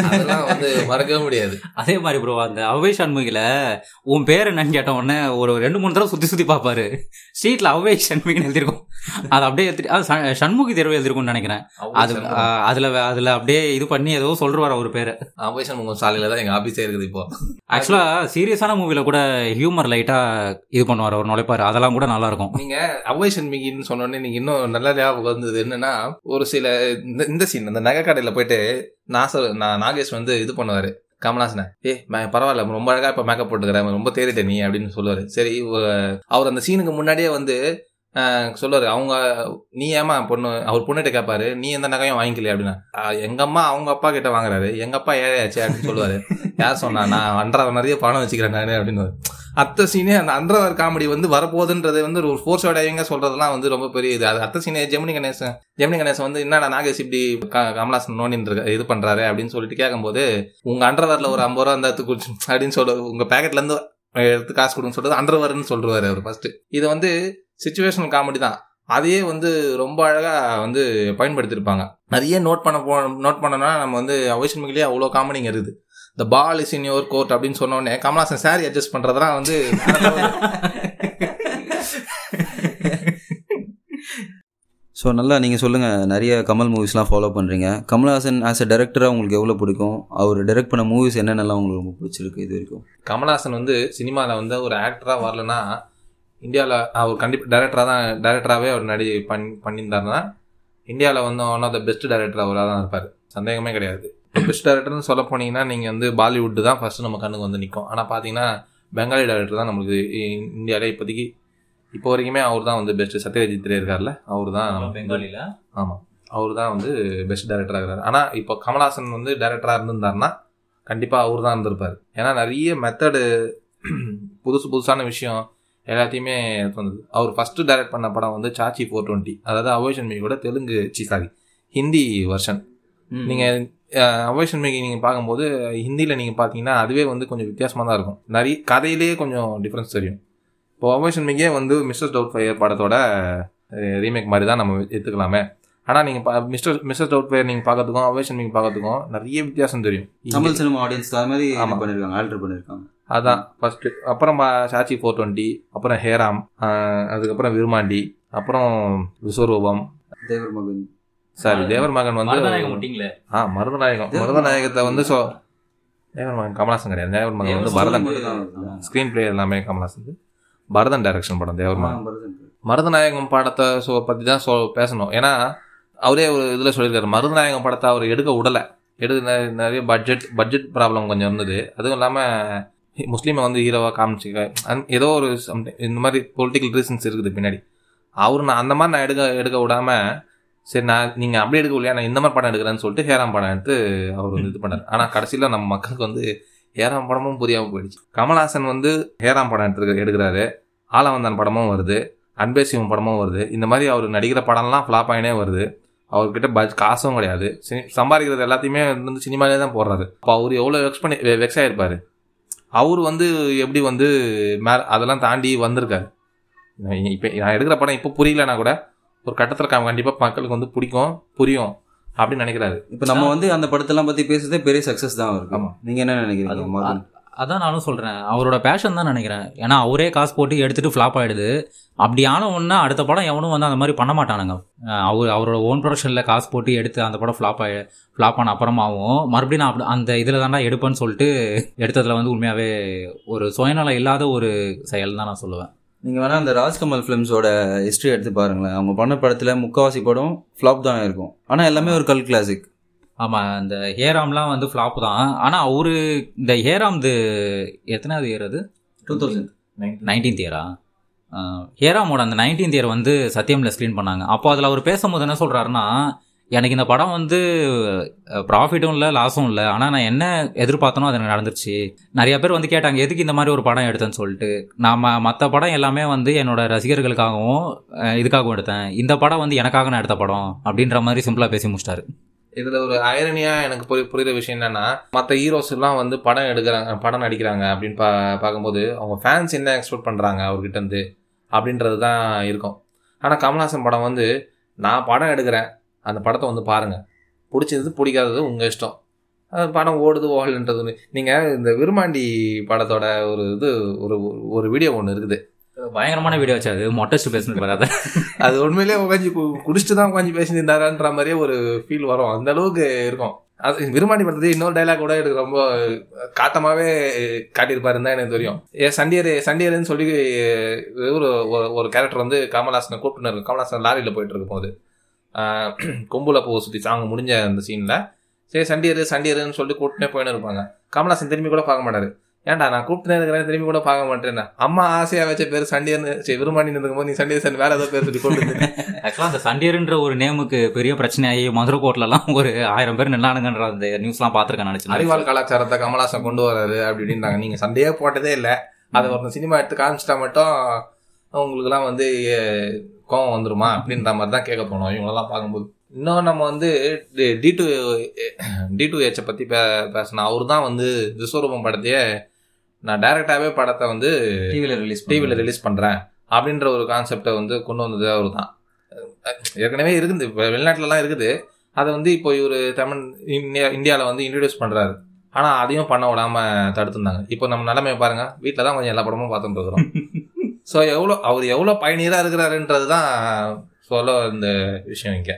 அதெல்லாம் வந்து மறக்கவே முடியாது. அதே மாதிரி ப்ரோ அந்த அவ்வை சண்முகில உன் பேர் என்னன்னு கேட்ட உடனே ஒரு ரெண்டு மூணு தடவை சுத்தி சுத்தி பார்ப்பாரு ஸ்ட்ரீட்ல அவ்வை சண்முகின்னு எழுதிருக்கும் அது அப்படியே ச- சண்முகி தேர்வு எழுதிருக்கும்னு நினைக்கிறேன். அது அதுல அதுல அப்படியே இது பண்ணி ஏதோ சொல்றாரு அவர் பேரு. அம்பேஷன் உங்க சாலையில தான் எங்க ஆபீஸே இருக்குது இப்போ. ஆக்சுவலா சீரியஸான மூவில கூட ஹியூமர் லைட்டா இது பண்ணுவார் அவர் நுழைப்பாரு. அதெல்லாம் கூட நல்லா இருக்கும். நீங்க அவ்வைஷன் மிகின்னு சொன்னோடனே நீங்க இன்னும் நல்ல ஞாபகம் வந்தது என்னன்னா ஒரு சில இந்த இந்த சீன் அந்த நகை கடையில போயிட்டு நாசர் நான் நாகேஷ் வந்து இது பண்ணுவார் கமலாசனை ஏ பரவாயில்ல ரொம்ப அழகாக இப்போ மேக்கப் போட்டுக்கிறேன் ரொம்ப தேறிட்ட நீ அப்படின்னு சொல்லுவார். சரி அவர் அந்த சீனுக்கு முன்னாடியே வந்து சொல்லுவாரு அவங்க நீ ஏமா பொண்ணு அவர் பொண்ணுகிட்ட கேட்பாரு நீ எந்த நகையும் வாங்கிக்கலையே? அப்படின்னா எங்க அம்மா அவங்க அப்பா கிட்ட வாங்குறாரு எங்க அப்பா ஏழையாச்சு அப்படின்னு சொல்லுவாரு. (laughs) யார் சொன்னா நான் அன்றாட நிறைய பணம் வச்சுக்கிறேன் நானு அப்படின்னு. அத்த சீனே அந்த அன்றவர் காமெடி வந்து வரப்போகுதுன்றது வந்து ஒரு ஃபோர்ஸ் அடையங்க சொல்றதெல்லாம் வந்து ரொம்ப பெரிய இது. அது அத்த சீனே ஜெமினி கணேசன் ஜெமினி கணேசன் வந்து என்னடா நாகேஷ் இப்படி கமலாசன் நோண்டின்னு இது பண்றாரு? அப்படின்னு சொல்லிட்டு கேட்கும்போது உங்க அண்டர்வேர்ல ஒரு ஐம்பது ரூபா அந்த குடிச்சு அப்படின்னு சொல்ல உங்க பேக்கெட்ல இருந்து எடுத்து காசு கொடுன்னு சொல்றது அண்டர்வேர்னு சொல்றாரு அவர் ஃபர்ஸ்ட் இது வந்து சுச்சுவேஷனல் காமெடி தான். அதையே வந்து ரொம்ப அழகா வந்து பயன்படுத்தியிருப்பாங்க. நிறைய நோட் பண்ண போ நோட் பண்ணோம்னா நம்ம வந்து அவைஷன் மிகிலே அவ்வளோ காமெடிங்க இருக்குது. இந்த ball is in your court அப்படின்னு சொன்ன உடனே கமலாசன் சாரி அட்ஜஸ்ட் பண்றதெல்லாம் வந்து (laughs) ஸோ நல்லா நீங்கள் சொல்லுங்கள் நிறைய கமல் மூவிஸ்லாம் ஃபாலோ பண்ணுறீங்க கமல்ஹாசன் ஆஸ் அ டேரக்டராக உங்களுக்கு எவ்வளோ பிடிக்கும்? அவர் டைரக்ட் பண்ண மூவிஸ் என்னென்னலாம் உங்களுக்கு ரொம்ப பிடிச்சிருக்கு இது வரைக்கும்? கமல்ஹாசன் வந்து சினிமாவில் வந்து ஒரு ஆக்டராக வரலன்னா இந்தியாவில் அவர் கண்டிப்பாக டைரக்டராக தான் டைரக்டராகவே அவர் நடி பண்ணி பண்ணியிருந்தாருன்னா இந்தியாவில் வந்து one of the best director அவராக தான் இருப்பார். சந்தேகமே கிடையாது. பெஸ்ட் டைரக்டர்னு சொல்ல போனீங்கன்னா நீங்கள் வந்து பாலிவுட் தான் ஃபர்ஸ்ட் நம்ம கண்ணுக்கு வந்து நிற்கும் ஆனால் பார்த்தீங்கன்னா பெங்காலி டைரக்டர் தான் நம்மளுக்கு இந்தியாவிலே இப்போதைக்கு இப்போ வரைக்குமே அவர் தான் வந்து பெஸ்ட் சத்யஜித் ரே இருக்கார்ல அவர் தான் பெங்காலில. ஆமாம் அவர் தான் வந்து பெஸ்ட் டைரக்டராக இருக்கிறார் ஆனால் இப்போ கமல்ஹாசன் வந்து டைரக்டராக இருந்திருந்தாருன்னா கண்டிப்பாக அவர் தான் இருந்திருப்பார். ஏன்னா நிறைய மெத்தடு புதுசு புதுசான விஷயம் எல்லாத்தையுமே வந்தது. அவர் ஃபஸ்ட்டு டைரக்ட் பண்ண படம் வந்து சாச்சி ஃபோர் டுவெண்ட்டி அதாவது அவோஷன் மிகியோட தெலுங்கு சி சாரி ஹிந்தி வெர்ஷன் நீங்கள் அவோஷன் மிகி நீங்கள் பார்க்கும்போது ஹிந்தியில் நீங்கள் பார்த்தீங்கன்னா அதுவே வந்து கொஞ்சம் வித்தியாசமாக தான் இருக்கும். நிறைய கதையிலேயே கொஞ்சம் டிஃப்ரென்ஸ் தெரியும். இப்போ அவோஷன் மிகியே வந்து மிஸ்டர் டவுட் ஃபயர் படத்தோட ரீமேக் மாதிரி தான் நம்ம எடுத்துக்கலாமே. ஆனால் நீங்கள் மிஸ்டர் மிஸ்டர் டவுட் ஃபயர் நீங்கள் பார்க்கறதுக்கும் அவேஷன் மிகி பார்க்கறதுக்கும் நிறைய வித்தியாசம் தெரியும். தமிழ் சினிமா ஆடியன்ஸ் அது மாதிரி இது ஆமா. பண்ணியிருக்காங்க ஆல்டர் பண்ணியிருக்காங்க அதான் ஃபர்ஸ்ட் அப்புறம் சாச்சி ஃபோர் டுவெண்ட்டி அப்புறம் ஹேராம் அதுக்கப்புறம் விருமாண்டி அப்புறம் விஸ்வரூபம். தேவர் மகன் சாரி தேவர் மகன் வந்து மருதநாயகம் முட்டிங்களே? ஆ மருதநாயகம். மருதநாயகத்தை வந்து சொ தேவர் மகன் கமலாசன் கிடையாது. தேவர் மகன் வந்து பரதன். ஸ்க்ரீன் பிளே எல்லாமே கமலாசன் பரதன் டைரக்ஷன் படம் தேவர் மகன். மருதநாயகம் படத்தை சொ பற்றி தான் சொ பேசணும். ஏன்னா அவரே ஒரு இதில் சொல்லியிருக்காரு. மருதநாயகம் படத்தை அவர் எடுக்க விடலை எடுக்க நிறைய பட்ஜெட் பட்ஜெட் ப்ராப்ளம் கொஞ்சம் இருந்தது. அதுவும் இல்லாமல் முஸ்லீமை வந்து ஹீரோவாக காமிச்சிக்க அண்ட் ஏதோ ஒரு சம் இந்த மாதிரி பொலிட்டிக்கல் ரீசன்ஸ் இருக்குது பின்னாடி. அவர் நான் அந்த மாதிரி நான் எடுக்க எடுக்க விடாமல் சரி நான் நீங்கள் அப்படியே எடுக்க இல்லையா நான் இந்த மாதிரி படம் எடுக்கிறேன்னு சொல்லிட்டு ஹேராம் படம் எடுத்து அவர் வந்து இது பண்ணார். ஆனால் கடைசியில் நம்ம மக்களுக்கு வந்து ஹேராம் படமும் புரியாமல் போயிடுச்சு. கமல்ஹாசன் வந்து ஹேராம் படம் எடுத்துருக்க எடுக்கிறாரு. ஆலவந்தான் படமும் வருது. அன்பேசிவம் படமும் வருது. இந்த மாதிரி அவர் நடிக்கிற படம்லாம் ஃப்ளாப் ஆகினே வருது. அவர்கிட்ட பட்ஜ் காசும் கிடையாது. சினி- சம்பாதிக்கிறது எல்லாத்தையுமே வந்து சினிமாலே தான் போடுறாரு. அப்போ அவர் எவ்வளோ வெக்ஸ் பண்ணி வெக்ஸ் ஆயிருப்பாரு? அவர் வந்து எப்படி வந்து மே அதெல்லாம் தாண்டி வந்திருக்காரு. இப்போ நான் எடுக்கிற படம் இப்போ புரியலனா கூட ஒரு கட்டத்தில் கண்டிப்பாக மக்களுக்கு வந்து பிடிக்கும் புரியும் அப்படின்னு நினைக்கிறாரு. இப்போ நம்ம வந்து அந்த படத்தெல்லாம் பத்தி பேசுறதே பெரிய சக்சஸ் தான் இருக்கு ஆமா. நீங்க என்ன நினைக்கிறீங்க அதான் நானும் சொல்கிறேன் அவரோட பேஷன் தான் நினைக்கிறேன். ஏன்னா அவரே காசு போட்டு எடுத்துட்டு ஃப்ளாப் ஆயிடுது. அப்படியான ஒன்று அடுத்த படம் எவனும் வந்து அந்த மாதிரி பண்ண மாட்டானுங்க. அவர் அவரோட ஓன் ப்ரொடக்ஷனில் காசு போட்டு எடுத்து அந்த படம் ஃப்ளாப் ஆகி ஃப்ளாப் ஆன அப்புறமாவும் மறுபடியும் நான் அப்படி அந்த இதில் தாண்டா எடுப்பேன்னு சொல்லிட்டு எடுத்ததில் வந்து உண்மையாகவே ஒரு சுயநலம் இல்லாத ஒரு செயல் தான் நான் சொல்லுவேன். நீங்கள் வேணால் அந்த ராஜ்கமல் ஃபிலிம்ஸோட ஹிஸ்டரி எடுத்து பாருங்களேன். அவங்க பண்ண படத்தில் முக்கால்வாசி படம் ஃப்ளாப் தான் இருக்கும். ஆனால் எல்லாமே ஒரு கல் கிளாசிக் ஆமாம் இந்த ஹேராம்லாம் வந்து ஃப்ளாப் தான். ஆனால் அவரு இந்த ஹேராம் இது எத்தனாவது இயர் அது? டூ தௌசண்ட் நைன்டீன்த் இயரா ஹேராமோட அந்த நைன்டீன்த் இயர் வந்து சத்யம்ல ஸ்க்ரீன் பண்ணாங்க. அப்போ அதில் அவர் பேசும்போது என்ன சொல்கிறாருன்னா எனக்கு இந்த படம் வந்து ப்ராஃபிட்டும் இல்லை லாஸும் இல்லை. ஆனால் நான் என்ன எதிர்பார்த்தனோ அது எனக்கு நடந்துருச்சு. நிறைய பேர் வந்து கேட்டாங்க எதுக்கு இந்த மாதிரி ஒரு படம் எடுத்தேன்னு சொல்லிட்டு? நான் மற்ற படம் எல்லாமே வந்து என்னோட ரசிகர்களுக்காகவும் இதுக்காகவும் எடுத்தேன். இந்த படம் வந்து எனக்காக நான் எடுத்த படம். அப்படின்ற மாதிரி சிம்பிளாக பேசி முடிச்சிட்டாரு. இதில் ஒரு ஐரனியா எனக்கு புரி புரிகிற விஷயம் என்னன்னா மற்ற ஹீரோஸ் எல்லாம் வந்து படம் எடுக்கிறாங்க படம் நடிக்கிறாங்க அப்படின்னு பா பார்க்கும்போது அவங்க ஃபேன்ஸ் என்ன எக்ஸ்பெக்ட் பண்ணுறாங்க அவர்கிட்டருந்து அப்படின்றது தான் இருக்கும். ஆனால் கமல்ஹாசன் படம் வந்து நான் படம் எடுக்கிறேன் அந்த படத்தை வந்து பாருங்கள் பிடிச்சது பிடிக்காதது உங்கள் இஷ்டம். படம் ஓடுது ஓடலன்றது நீங்கள் இந்த விருமாண்டி படத்தோட ஒரு இது ஒரு ஒரு வீடியோ ஒன்று இருக்குது. பயங்கரமான வீடியோ வச்சு அது மொட்டஸ்ட் பேசுனது வராது அது. உண்மையிலேயே உட்காந்து குடிச்சிட்டு தான் உட்காந்து பேசியிருந்தாரான்ற மாதிரியே ஒரு ஃபீல் வரும். அந்த அளவுக்கு இருக்கும். அது விரும்பாண்டி படத்துல இன்னொரு டைலாக் கூட எனக்கு ரொம்ப காட்டமாவே காட்டியிருப்பாருன்னு தான் எனக்கு தெரியும். ஏ சண்டியர் சண்டியர்னு சொல்லி ஒரு ஒரு- ஒரு கேரக்டர் வந்து கமலாசனை கூப்பிட்டு கமலாசன் லாரியில் போயிட்டு இருக்கும் போது கொம்புல பூ சுற்றி சாங் முடிஞ்ச அந்த சீனில் சரி சண்டியர் சண்டியர்னு சொல்லி கூப்பிட்டுனே போயின்னு இருப்பாங்க. கமலாசன் திரும்பி கூட பார்க்க மாட்டாரு. ஏன்டா நான் கூப்பிட்டுனே இருக்கிறேன் திரும்பி கூட பார்க்க மாட்டேன் அம்மா ஆசையா வச்ச பேர் சண்டியர்னு சரி விரும்பாண்டி இருக்கும்போது நீ சண்டியர் சன் வேற ஏதோ பேர் சொல்லி கொண்டு வந்து ஆக்சுவலாக அந்த சண்டியர்ன்ற ஒரு நேமுக்கு பெரிய பிரச்சனையாகி மதுரை கோர்ட்லலாம் ஒரு ஆயிரம் பேர் நின்னானுங்கன்ற அந்த நியூஸ்லாம் பார்த்துருக்கேன் நினச்சேன் அறிவால் கலாச்சாரத்தை கமலாசன் கொண்டு வராரு அப்படி இப்படின்னாங்க நீங்க சண்டையே போட்டதே இல்லை அதை ஒரு சினிமா எடுத்து காமிச்சிட்டா மட்டும் உங்களுக்குலாம் வந்து கோவம் வந்துருமா அப்படின்ற மாதிரி தான் கேட்க தோணும் இவங்களெல்லாம் பார்க்கும்போது இன்னும் நம்ம வந்து டி டூ டி டூ ஹெச்சை பற்றி பே பேசினோம் அவர் தான் வந்து விஸ்வரூபம் படத்தையே நான் டைரக்டாகவே படத்தை வந்து டிவியில் ரிலீஸ் டிவியில் ரிலீஸ் பண்ணுறேன் அப்படின்ற ஒரு கான்செப்டை வந்து கொண்டு வந்தது அவர் தான் ஏற்கனவே இருக்குது. இப்போ வெளிநாட்டிலலாம் இருக்குது. அதை வந்து இப்போ இவர் தமிழ் இந்தியா இந்தியாவில் வந்து இன்ட்ரடியூஸ் பண்ணுறாரு ஆனால் அதையும் பண்ண விடாமல் தடுத்துருந்தாங்க. இப்போ நம்ம நிலைமையை பாருங்கள் வீட்டில் தான் கொஞ்சம் எல்லா படமும் பார்த்துட்டு இருக்கிறோம். (laughs) ஸோ எவ்வளோ அவர் எவ்வளோ பயணியராக இருக்கிறாருன்றது தான் சொல்ல இந்த விஷயம் இங்கே.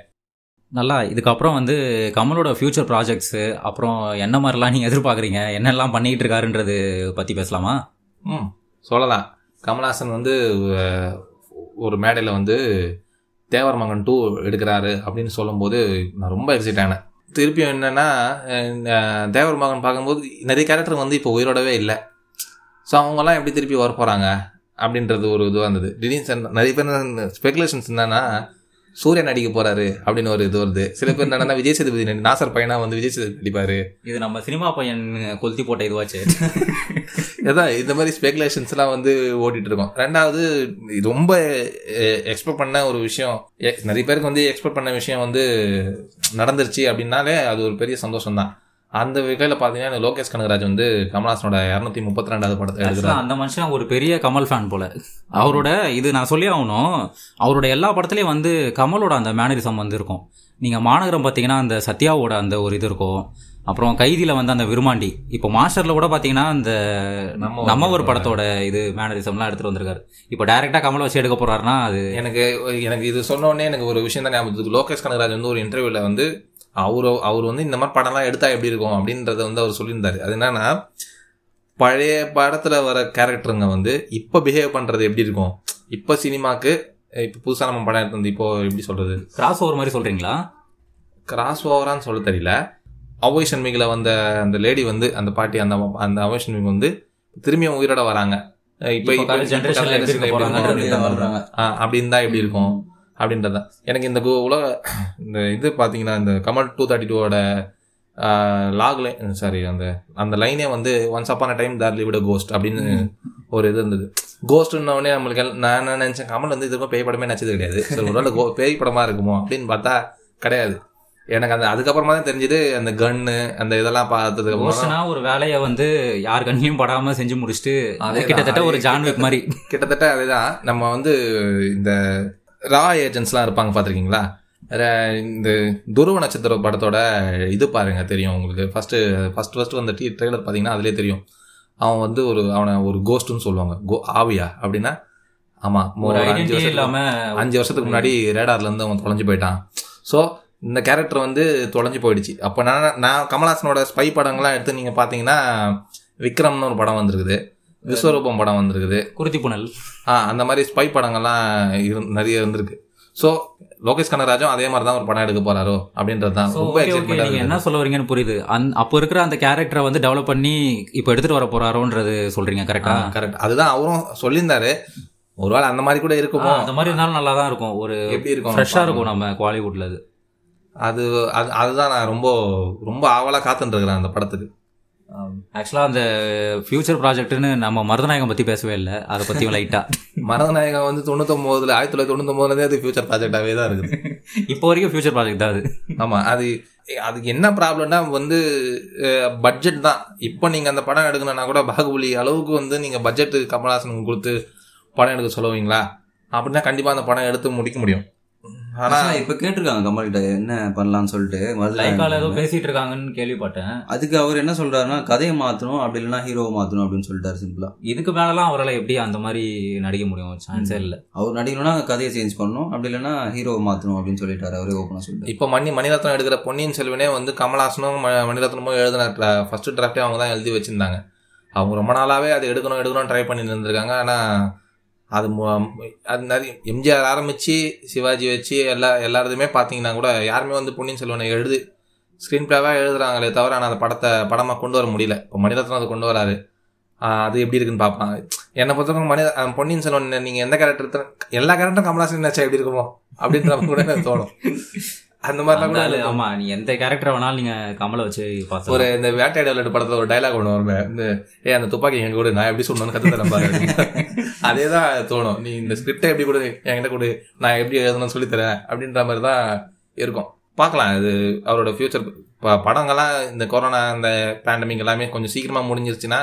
நல்லா இதுக்கப்புறம் வந்து கமலோட ஃபியூச்சர் ப்ராஜெக்ட்ஸு அப்புறம் என்ன மாதிரிலாம் நீங்கள் எதிர்பார்க்குறீங்க? என்னெல்லாம் பண்ணிகிட்டு இருக்காருன்றது பற்றி பேசலாமா? ம் சொல்லலாம். கமல்ஹாசன் வந்து ஒரு மேடையில் வந்து தேவர் மகன் டூ எடுக்கிறாரு அப்படின்னு சொல்லும்போது நான் ரொம்ப எக்ஸைட் ஆனேன். திருப்பியும் என்னென்னா தேவர் மகன் பார்க்கும்போது நிறைய கேரக்டர் வந்து இப்போ உயிரோடவே இல்லை. ஸோ அவங்கெல்லாம் எப்படி திருப்பி வர போகிறாங்க அப்படின்றது ஒரு இதுவாக இருந்தது. திடீர்னு நிறைய பேர் ஸ்பெகுலேஷன்ஸ் என்னன்னா சூரியன் நடிக்க போறாரு அப்படின்னு ஒரு இது வருது. சில பேர் என்னன்னா விஜய் சேதுபதி நாசர் பையனா வந்து விஜய் சேதுபதி நடிப்பாரு. இது நம்ம சினிமா பையன் கொளுத்தி போட்ட இதுவாச்சு. அதான் இந்த மாதிரி ஸ்பெகுலேஷன்ஸ்லாம் வந்து ஓட்டிட்டு இருக்கோம். ரெண்டாவது ரொம்ப எக்ஸ்பெக்ட் பண்ண ஒரு விஷயம் நிறைய பேருக்கு வந்து எக்ஸ்பெக்ட் பண்ண விஷயம் வந்து நடந்துருச்சு அப்படின்னாலே அது ஒரு பெரிய சந்தோஷம் தான் அந்த வகையில் பார்த்தீங்கன்னா எனக்கு லோகேஷ் கனகராஜ் வந்து கமல்ஹாசனோட இரநூத்தி முப்பத்தி ரெண்டாவது படத்தை அந்த மனுஷன் ஒரு பெரிய கமல் ஃபேன் போல. அவரோட இது நான் சொல்லி ஆகணும் அவரோட எல்லா படத்துலயும் வந்து கமலோட அந்த மேனரிசம் வந்து இருக்கும் நீங்க மாநகரம் பார்த்தீங்கன்னா அந்த சத்யாவோட அந்த ஒரு இது இருக்கும். அப்புறம் கைதியில வந்து அந்த விருமாண்டி இப்போ மாஸ்டர்ல கூட பாத்தீங்கன்னா அந்த நம்ம ஒரு நம்ம ஒரு படத்தோட இது மேனரிசம்லாம் எடுத்துட்டு வந்திருக்காரு. இப்போ டைரக்டா கமலை வச்சு எடுக்க போறாருன்னா அது எனக்கு எனக்கு இது சொன்ன உடனே எனக்கு ஒரு விஷயம் தான் ஞாபகம். லோகேஷ் கனகராஜ் வந்து ஒரு இன்டர்வியூல வந்து அவரு அவர் வந்து இந்த மாதிரி படம்லாம் எடுத்தா எப்படி இருக்கும் அப்படின்றத வந்து அவர் சொல்லியிருந்தாரு. அது என்னன்னா பழைய படத்துல வர கேரக்டருங்க வந்து இப்போ பிஹேவ் பண்றது எப்படி இருக்கும்? இப்போ சினிமாக்கு இப்போ புதுசா நம்ம படம் எடுத்து இப்போ எப்படி சொல்றது? கிராஸ் ஓவர் மாதிரி சொல்றீங்களா? கிராஸ் ஓவரான்னு சொல்ல தெரியல. அவோய் சண்மிகில வந்த அந்த லேடி வந்து அந்த பாட்டி அந்த அந்த அவோய் சண்மிக் வந்து திரும்பியும் உயிரோட வராங்க. இப்போ இப்ப current generationல எப்படி இருக்க போறாங்கன்றது எப்படி வர்றாங்க. அப்படி இருந்தா எப்படி இருக்கும்? அப்படின்றத. எனக்கு இந்த உலக இந்த இது பார்த்தீங்கன்னா இந்த கமல் டூ தேர்ட்டி டூவோட லாக் லைன் சாரி அந்த அந்த லைனே வந்து ஒன்ஸ் அப்பான டைம் தார் லிவிட கோஸ்ட் அப்படின்னு ஒரு இது இருந்தது. கோஸ்ட்னு நம்மளுக்கு நான் என்ன நினைச்சேன் கமல் வந்து இதுக்கும் பேய் படமே நச்சது கிடையாது. சரி ஒருவேளை கோ பேய் படமா இருக்குமோ அப்படின்னு பார்த்தா கிடையாது. எனக்கு அந்த அதுக்கப்புறமா தான் தெரிஞ்சது அந்த கன்னு அந்த இதெல்லாம் பார்த்ததுக்கு கோஷனா ஒரு வேலையை வந்து யார் கண்ணியும் படாம செஞ்சு முடிச்சுட்டு அதேதான். கிட்டத்தட்ட ஒரு ஜான்விக் மாதிரி. கிட்டத்தட்ட அதுதான். நம்ம வந்து இந்த ரா ஏஜென்ட்ஸ்லாம் இருப்பாங்க பார்த்துருக்கீங்களா? இந்த துருவ நட்சத்திர படத்தோட இது பாருங்க தெரியும் உங்களுக்கு. ஃபர்ஸ்ட் ஃபர்ஸ்ட் ஃபர்ஸ்ட் வந்த டீ ட்ரெய்லர் பார்த்தீங்கன்னா அதுலேயே தெரியும். அவன் வந்து ஒரு அவனை ஒரு கோஸ்ட்னு சொல்லுவாங்க. கோ ஆவியா? அப்படின்னா ஆமா ஒரு அஞ்சு ஐடென்டிட்டி வருஷத்துக்கு இல்லாம அஞ்சு வருஷத்துக்கு முன்னாடி ரேடார்ல இருந்து அவன் தொலைஞ்சு போயிட்டான். ஸோ இந்த கேரக்டர் வந்து தொலைஞ்சு போயிடுச்சு. அப்போ நான் நான் கமல்ஹாசனோட ஸ்பை படங்கள்லாம் எடுத்து நீங்கள் பார்த்தீங்கன்னா விக்ரம்னு ஒரு படம் வந்திருக்குது. விஸ்வரூபம் படம் வந்திருக்குது. குருதி புனல். ஆ அந்த மாதிரி ஸ்பை படங்கள்லாம் இரு நிறைய இருந்திருக்கு. ஸோ லோகேஷ் கனகராஜும் அதே மாதிரி தான் ஒரு படம் எடுக்க போறாரோ அப்படின்றது தான் ரொம்ப நீங்க என்ன சொல்ல வரீங்கன்னு புரியுது. அந் அப்போ இருக்கிற அந்த கேரக்டரை வந்து டெவலப் பண்ணி இப்போ எடுத்துட்டு வர போறாரோன்றது சொல்றீங்க கரெக்டா கரெக்ட் அதுதான் அவரும் சொல்லியிருந்தாரு. ஒருவேளை அந்த மாதிரி கூட இருக்குமோ? அந்த மாதிரி இருந்தாலும் நல்லா தான் இருக்கும். ஒரு எப்படி இருக்கும் ஃப்ரெஷ்ஷா இருக்கும் நம்ம குவாலிவுட்ல அது. அது அது அதுதான் நான் ரொம்ப ரொம்ப ஆவலா காத்துட்டு இருக்கிறேன் அந்த படத்துக்கு. ஆக்சுவலாக அந்த ஃபியூச்சர் ப்ராஜெக்ட்னு நம்ம மருதநாயகம் பற்றி பேசவே இல்லை. அதை பற்றியும் லைட்டாக (laughs) மரதநாயகம் வந்து தொண்ணூத்தொம்போதுல ஆயிரத்தி தொள்ளாயிரத்தி தொண்ணூத்தொம்போதுலேருந்தே அது ஃபியூச்சர் ப்ராஜெக்டாகவே தான் இருக்குது. (laughs) இப்போ வரைக்கும் ஃபியூச்சர் ப்ராஜெக்ட் தான் அது. (laughs) ஆமா அது அதுக்கு என்ன ப்ராப்ளம்னா வந்து பட்ஜெட் தான். இப்போ நீங்க அந்த படம் எடுக்கணும்னா கூட பாகுபலி அளவுக்கு வந்து நீங்க பட்ஜெட் கமல்ஹாசனுக்கு கொடுத்து படம் எடுக்க சொல்லுவீங்களா? அப்படின்னா கண்டிப்பா அந்த படம் எடுத்து முடிக்க முடியும். ஆனா இப்ப கேட்டிருக்காங்க கமல் கிட்ட என்ன பண்ணலாம்னு சொல்லிட்டு லைக்கால ஏதோ பேசிட்டு இருக்காங்கன்னு கேள்விப்பட்டேன். அதுக்கு அவர் என்ன சொல்றாருன்னா கதையை மாத்தணும் அப்படி இல்லைன்னா ஹீரோவை மாத்தணும் அப்படின்னு சொல்லிட்டாரு சிம்பிளா இதுக்கு மேலலாம் அவரால் எப்படி அந்த மாதிரி நடிக்க முடியும்? சான்ஸே இல்லை. அவர் நடிக்கணும்னா கதையை சேஞ்ச் பண்ணணும் அப்படி இல்லைன்னா ஹீரோவை மாத்தணும் அப்படின்னு சொல்லிட்டாரு அவரே ஓப்பனா சொல்லிட்டு இப்போ மணி மணிரத்னம் எடுக்கிற பொன்னியின் செல்வனே வந்து கமல்ஹாசனும் ம- மணிரத்னமும் எழுதின ஃபர்ஸ்ட் டிராஃப்டே அவங்க தான் எழுதி வச்சிருந்தாங்க. அவங்க ரொம்ப நாளாவே அது எடுக்கணும் எடுக்கணும் ட்ரை பண்ணி இருந்திருக்காங்க. ஆனா அது அது நிறைய எம்ஜிஆர் ஆரம்பித்து சிவாஜி வச்சு எல்லா எல்லாருதுமே பார்த்தீங்கன்னா கூட யாருமே வந்து பொன்னியின் செல்வனை எழுது ஸ்க்ரீன் பிளேவாக எழுதுறாங்களே தவிர ஆனால் அந்த படத்தை படமாக கொண்டு வர முடியல. இப்போ மணிரத்னம் அதை கொண்டு வராரு. அது எப்படி இருக்குன்னு பார்ப்பாங்க என்னை பொறுத்தவரைக்கும் மணி பொன்னியின் செல்வன் நீங்கள் எந்த கேரக்டர் எல்லா கேரக்டரும் கமலாசன் நினைச்சா எப்படி இருக்குமோ அப்படின்ற கூட எனக்கு தோணும். அந்த மாதிரிலாம் கூட ஆமா நீ எந்த கேரக்டர் வேணாலும் நீங்க கமலை வச்சு ஒரு பார்த்து இந்த வேட்டையாடு விளையாட்டு படத்துல ஒரு டைலாக் ஒன்று வருமே இந்த ஏ அந்த துப்பாக்கி எங்க கூட நான் எப்படி சொல்லணும்னு கத்து தரேன் பாரு. (laughs) அதே தான் தோணும். நீ இந்த ஸ்கிரிப்டை எப்படி கொடு என்கிட்ட கொடு நான் எப்படி எழுதணும்னு சொல்லி தரேன் அப்படின்ற மாதிரி தான் இருக்கும். பார்க்கலாம் இது அவரோட ஃபியூச்சர் படங்கள்லாம் இந்த கொரோனா இந்த பேண்டமிக் எல்லாமே கொஞ்சம் சீக்கிரமா முடிஞ்சிருச்சுன்னா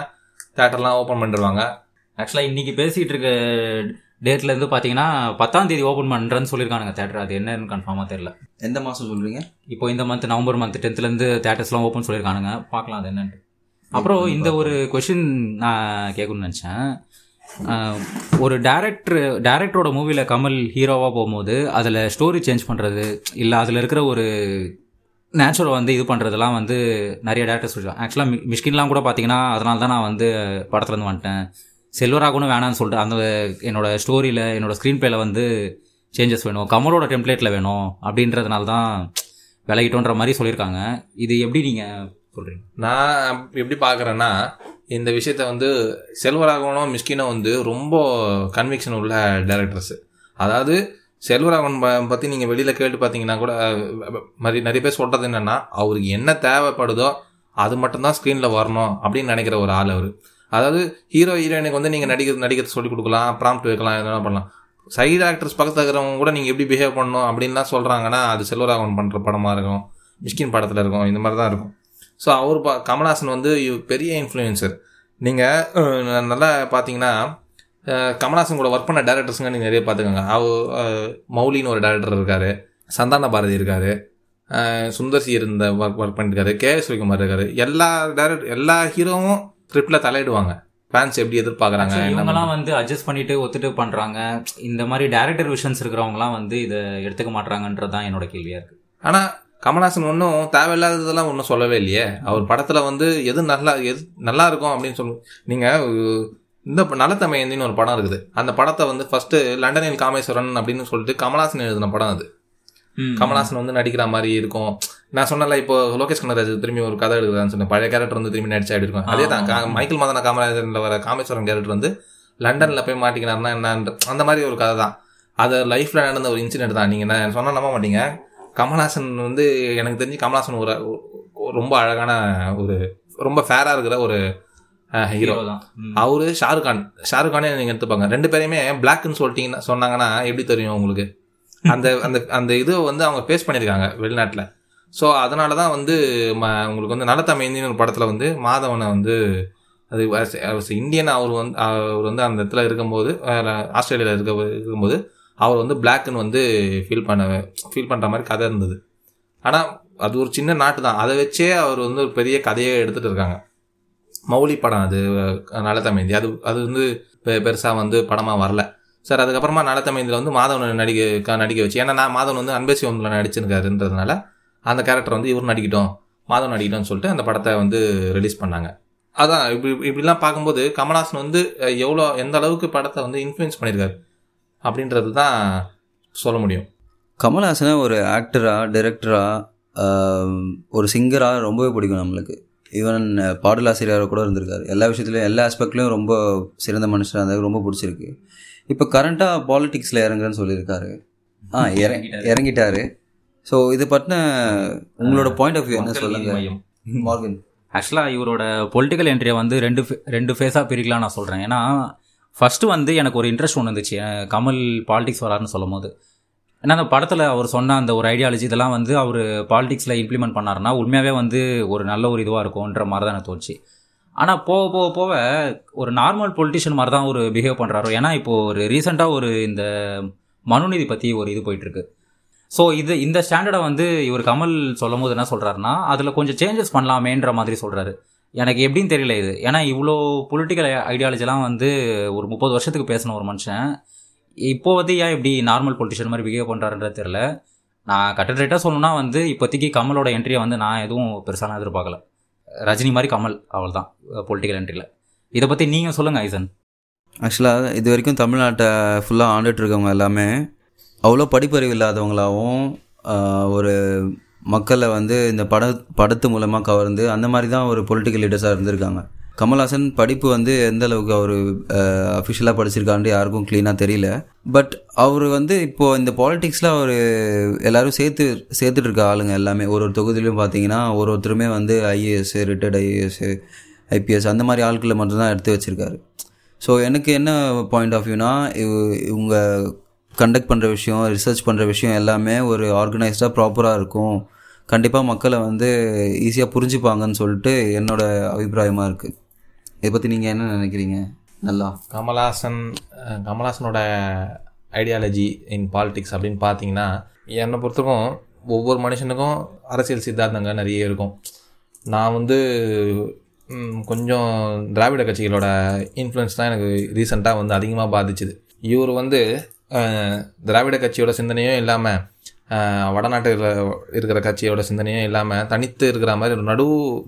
தேட்டர்லாம் ஓப்பன் பண்ணிடுவாங்க. ஆக்சுவலா இன்னைக்கு பேசிட்டு இருக்க டேட்ல இருந்து பாத்தீங்கன்னா பத்தாம் தேதி ஓபன் பண்றேன்னு சொல்லியிருக்கானுங்க தேட்டர் அது என்னன்னு கன்ஃபார்மா தெரியல. எந்த மாசம் சொல்றீங்க? இப்போ இந்த மந்த் நவம்பர் மந்த் டென்த்ல இருந்து தேட்டர்ஸ்லாம் ஓப்பன் சொல்லியிருக்கானுங்க. பார்க்கலாம் அது என்னன்னு அப்புறம் இந்த ஒரு கொஷின் நான் கேட்கணும்னு நினச்சேன். ஒரு டேரக்டர் டேரக்டரோட மூவியில் கமல் ஹீரோவாக போகும்போது அதில் ஸ்டோரி சேஞ்ச் பண்ணுறது இல்லை அதில் இருக்கிற ஒரு நேச்சுரல் வந்து இது பண்ணுறதெல்லாம் வந்து நிறைய டேரக்டர்ஸ் சொல்லுவாங்க ஆக்சுவலாக மிஷ்கின்லாம் கூட பார்த்தீங்கன்னா அதனால தான் நான் வந்து படத்துலேருந்து வந்துட்டேன். செல்வராகனும் வேணாம்னு சொல்லிட்டு அந்த என்னோட ஸ்டோரியில் என்னோட ஸ்க்ரீன் பிளேல வந்து சேஞ்சஸ் வேணும். கமலோட டெம்ப்ளேட்டில் வேணும் அப்படின்றதுனால தான் விலகிட்டோன்ற மாதிரி சொல்லியிருக்காங்க. இது எப்படி நீங்கள் சொல்கிறீங்க நான் எப்படி பார்க்குறேன்னா இந்த விஷயத்த வந்து செல்வராகவனும் மிஸ்கினும் வந்து ரொம்ப கன்விக்ஷன் உள்ள டேரக்டர்ஸ் அதாவது செல்வராகவன் பற்றி நீங்கள் வெளியில் கேட்டு பார்த்தீங்கன்னா கூட மாதிரி நிறைய பேர் சொல்கிறது என்னென்னா அவருக்கு என்ன தேவைப்படுதோ அது மட்டும்தான் ஸ்க்ரீனில் வரணும் அப்படின்னு நினைக்கிற ஒரு ஆள் அவர். அதாவது ஹீரோ ஹீரோயினுக்கு வந்து நீங்கள் நடிக்க நடிக்கிறது சொல்லி கொடுக்கலாம் ப்ராம்ப்ட் வைக்கலாம் எதனா பண்ணலாம். சைடு ஆக்டர்ஸ் பக்கத்துல இருக்கிறவங்க கூட நீங்கள் எப்படி பிஹேவ் பண்ணணும் அப்படின்லாம் சொல்கிறாங்கன்னா அது செல்வராகவன் பண்ணுற படமாக இருக்கும் மிஷ்கின் படத்தில் இருக்கும் இந்த மாதிரி தான் இருக்கும். ஸோ அவர் பா கமல்ஹாசன் வந்து பெரிய இன்ஃப்ளூயன்சர் நீங்கள் நல்லா பார்த்தீங்கன்னா கமல்ஹாசன் கூட ஒர்க் பண்ண டேரக்டர்ஸுங்க நீங்கள் நிறைய பார்த்துக்கோங்க அவ மௌலின்னு ஒரு டேரக்டர் இருக்கார் சந்தான பாரதி இருக்கார் சுந்தர்சி சுந்தர் இருந்த ஒர்க் ஒர்க் பண்ணிருக்காரு கே எஸ் ரவிக்குமார் இருக்கார். எல்லா டேரக்டர் எல்லா ஹீரோவும் ஸ்கிரிப்டில் தலையிடுவாங்க. ஃபேன்ஸ் எப்படி எதிர்பார்க்குறாங்க இவங்கெல்லாம் வந்து அட்ஜஸ்ட் பண்ணிட்டு ஒத்துட்டு பண்றாங்க. இந்த மாதிரி டேரக்டர் விஷன்ஸ் இருக்கிறவங்கலாம் வந்து இதை எடுத்துக்க மாட்டாங்கன்றது தான் என்னோட கேள்வியா இருக்கு. ஆனால் கமல்ஹாசன் ஒன்றும் தேவையில்லாததெல்லாம் ஒன்றும் சொல்லவே இல்லையே. அவர் படத்தில் வந்து எது நல்லா எது நல்லா இருக்கும் அப்படின்னு சொல்லு நீங்கள் இந்த நலத்தமையந்தின்னு ஒரு படம் இருக்குது. அந்த படத்தை வந்து ஃபர்ஸ்ட் லண்டனில் காமேஸ்வரன் அப்படின்னு சொல்லிட்டு கமல்ஹாசன் எழுதின படம் அது. கமல்ஹாசன் வந்து நடிக்கிற மாதிரி இருக்கும். நான் சொன்னல இப்போ லோகேஷ் கனராஜ் திரும்பி ஒரு கதை எடுக்குதான்னு சொன்னேன். பழைய கேரக்டர் வந்து திரும்பி நடிச்சா எப்படி இருக்கும். அதே தான் மைக்கேல் மதன காமராஜன்ல வர காமேஸ்வரன் கேரக்டர் வந்து லண்டன்ல போய் மாட்டிக்கினார்னா என்ன அந்த மாதிரி ஒரு கதை தான். அது லைஃப்ல நடந்த ஒரு இன்சிடென்ட் தான். நீங்க நான் சொன்னா நம்ப மாட்டீங்க. கமல்ஹாசன் வந்து எனக்கு தெரிஞ்சு கமல்ஹாசன் ஒரு ரொம்ப அழகான ஒரு ரொம்ப ஃபேரா இருக்கிற ஒரு ஹீரோ தான். அவரு ஷாருக் கான். ஷாருக் கானே நீங்க எடுத்துப்பாங்க. ரெண்டு பேரையுமே பிளாக்னு சொல்லிட்டீங்கன்னா சொன்னாங்கன்னா எப்படி தெரியும் உங்களுக்கு? அந்த அந்த அந்த இது வந்து அவங்க ஃபேஸ் பண்ணியிருக்காங்க வெளிநாட்டில். ஸோ அதனால தான் வந்து ம உங்களுக்கு வந்து நலத்தமைந்தின்னு ஒரு படத்தில் வந்து மாதவனை வந்து அது இந்தியன் அவர் வந்து அவர் வந்து அந்த இடத்துல இருக்கும்போது ஆஸ்திரேலியாவில் இருக்க இருக்கும்போது அவர் வந்து பிளாக்குன்னு வந்து ஃபீல் பண்ண ஃபீல் பண்ணுற மாதிரி கதை இருந்தது. ஆனால் அது ஒரு சின்ன நாட்டு தான் அதை வச்சே அவர் வந்து ஒரு பெரிய கதையை எடுத்துகிட்டு இருக்காங்க. மௌலி படம் அது நலத்தமைந்தி அது அது வந்து பெ பெருசாக வந்து படமாக வரல. சார் அதுக்கப்புறமா நலத்தமைந்தில் வந்து மாதவன் நடிக்க நடிக்க வச்சு ஏன்னா நான் மாதவன் வந்து அன்பேசி ஒன்றில் நடிச்சிருக்காருன்றதுனால அந்த கேரக்டர் வந்து இவர் நடிக்கட்டும் மாதவன் நடிக்கட்டும்னு சொல்லிட்டு அந்த படத்தை வந்து ரிலீஸ் பண்ணாங்க. அதான் இப்படி இப்படிலாம் பார்க்கும்போது கமல்ஹாசன் வந்து எவ்வளோ எந்த அளவுக்கு படத்தை வந்து இன்ஃப்ளூயன்ஸ் பண்ணியிருக்காரு அப்படின்றது தான் சொல்ல முடியும். கமல்ஹாசனை ஒரு ஆக்டராக டைரக்டரா ஒரு சிங்கராக ரொம்பவே பிடிக்கும் நம்மளுக்கு. ஈவன் பாடலாசிரியராக கூட இருந்திருக்காரு. எல்லா விஷயத்துலையும் எல்லா ஆஸ்பெக்ட்லையும் ரொம்ப சிறந்த மனுஷராக இருந்தாலும் ரொம்ப பிடிச்சிருக்கு. இப்போ கரண்ட்டாக பாலிடிக்ஸில் இறங்குறேன்னு சொல்லியிருக்காரு. ஆ இற இறங்கிட்டாரு. ஸோ இது பற்றின உங்களோட பாயிண்ட் ஆஃப் வியூ என்ன சொல்லுங்க? ஆக்சுவலாக இவரோட பொலிட்டிக்கல் என்ட்ரியை வந்து ரெண்டு ரெண்டு ஃபேஸாக பிரிக்கலாம் நான் சொல்கிறேன் ஏன்னா ஃபஸ்ட்டு வந்து எனக்கு ஒரு இன்ட்ரெஸ்ட் ஒன்று இருந்துச்சு. கமல் பாலிடிக்ஸ் வராருன்னு சொல்லும் போது ஏன்னா அந்த படத்தில் அவர் சொன்ன அந்த ஒரு ஐடியாலஜி இதெல்லாம் வந்து அவர் பாலிடிக்ஸில் இம்ப்ளிமெண்ட் பண்ணாருன்னா உண்மையாகவே வந்து ஒரு நல்ல ஒரு இதுவாக இருக்கும்ன்ற மாதிரி தான் எனக்கு தோணுச்சு. ஆனால் போக போக போக ஒரு நார்மல் பொலிட்டிஷியன் மாதிரி தான் ஒரு பிஹேவ் பண்ணுறாரு ஏன்னா இப்போ ஒரு ரீசெண்டாக ஒரு இந்த மனுநீதி பற்றி ஒரு இது போயிட்டுருக்கு. ஸோ இது இந்த ஸ்டாண்டர்டை வந்து இவர் கமல் சொல்லும் போது என்ன சொல்கிறாருன்னா அதில் கொஞ்சம் சேஞ்சஸ் பண்ணலாமேன்ற மாதிரி சொல்கிறாரு எனக்கு எப்படின்னு தெரியல இது. ஏன்னா இவ்வளோ பொலிட்டிக்கல் ஐடியாலஜிலாம் வந்து ஒரு முப்பது வருஷத்துக்கு பேசின ஒரு மனுஷன். இப்போ வந்து ஏன் இப்படி நார்மல் பொலிட்டிஷியன் மாதிரி பிஹேவ் பண்ணுறாருன்றது தெரியல. நான் கட்டடேட்டாக சொல்லணும்னா வந்து இப்போதைக்கு கமலோட என்ட்ரியை வந்து நான் எதுவும் பெருசாலாம் எதிர்பார்க்கல. ரஜினி மாதிரி கமல் அவள் தான் பொலிட்டிக்கல் என்ட்ரியில் இதை பற்றி நீங்கள் சொல்லுங்கள் ஐசன். ஆக்சுவலாக இது வரைக்கும் தமிழ்நாட்டை ஃபுல்லாக ஆண்டுட்டு இருக்கவங்க எல்லாமே அவ்வளோ படிப்பறிவு இல்லாதவங்களாகவும் ஒரு மக்களை வந்து இந்த பட படத்து மூலமாக கவர்ந்து அந்த மாதிரி தான் ஒரு பொலிட்டிக்கல் லீடர்ஸாக இருந்திருக்காங்க. கமல்ஹாசன் படிப்பு வந்து எந்த அளவுக்கு அவர் அஃபிஷியலாக படிச்சிருக்கான்னு யாருக்கும் க்ளீனாக தெரியல. பட் அவர் வந்து இப்போது இந்த பாலிடிக்ஸில் அவர் எல்லாரும் சேர்த்து சேர்த்துட்டு இருக்க ஆளுங்க எல்லாமே. ஒரு ஒரு தொகுதியிலும் பார்த்தீங்கன்னா ஒரு ஒருத்தருமே வந்து ஐஏஎஸ் ரிட்டையர்ட் ஐஏஎஸ் ஐபிஎஸ் அந்த மாதிரி ஆட்களை மட்டும்தான் எடுத்து வச்சிருக்காரு. ஸோ எனக்கு என்ன பாயிண்ட் ஆஃப் வியூனா இவங்க கண்டக்ட் பண்ணுற விஷயம் ரிசர்ச் பண்ணுற விஷயம் எல்லாமே ஒரு ஆர்கனைஸ்டாக ப்ராப்பராக இருக்கும். கண்டிப்பாக மக்களை வந்து ஈஸியாக புரிஞ்சுப்பாங்கன்னு சொல்லிட்டு என்னோட அபிப்பிராயமாக இருக்குது இதை பற்றி நீங்கள் என்ன நினைக்கிறீங்க? நல்லா. கமல்ஹாசன் கமல்ஹாசனோட ஐடியாலஜி இன் பாலிடிக்ஸ் அப்படின்னு பார்த்தீங்கன்னா என்னை பொறுத்தவரைக்கும் ஒவ்வொரு மனுஷனுக்கும் அரசியல் சித்தாந்தங்கள் நிறைய இருக்கும். நான் வந்து கொஞ்சம் திராவிட கட்சிகளோட இன்ஃப்ளூயன்ஸ் தான் எனக்கு ரீசெண்டாக வந்து அதிகமாக பாதிச்சுது. இவர் வந்து திராவிட கட்சியோட சிந்தனையும் இல்லாமல் வடநாட்டில் இருக்கிற கட்சியோட சிந்தனையும் இல்லாமல் தனித்து இருக்கிற மாதிரி ஒரு நடு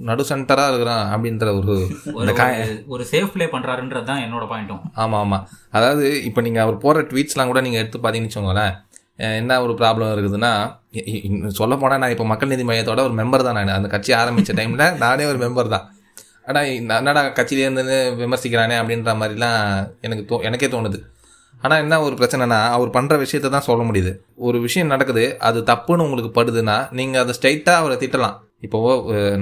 நடு சென்டராக இருக்கிறான் அப்படின்ற ஒரு ஒரு சேஃப் ப்ளே பண்ணுறாருன்றது தான் என்னோட பாயிண்ட்டும் ஆமாம் ஆமாம் அதாவது இப்போ நீங்கள் அவர் போகிற ட்வீட்ஸ்லாம் கூட நீங்கள் எடுத்து பார்த்தீங்கன்னு வச்சுக்கோங்களேன் என்ன ஒரு ப்ராப்ளம் இருக்குதுன்னா சொல்ல போனால் நான் இப்போ மக்கள் நீதி மையத்தோட ஒரு மெம்பர் தான் நான். அந்த கட்சி ஆரம்பித்த டைமில் நானே ஒரு மெம்பர் தான். ஆனால் என்னடா கட்சியிலேருந்து விமர்சிக்கிறானே அப்படின்ற மாதிரிலாம் எனக்கு தோ எனக்கே தோணுது. ஆனால் என்ன ஒரு பிரச்சனைனா அவர் பண்ணுற விஷயத்தை தான் சொல்ல முடியுது. ஒரு விஷயம் நடக்குது அது தப்புன்னு உங்களுக்கு படுதுன்னா நீங்கள் அதை ஸ்ட்ரைட்டாக அவரை திட்டலாம். இப்போ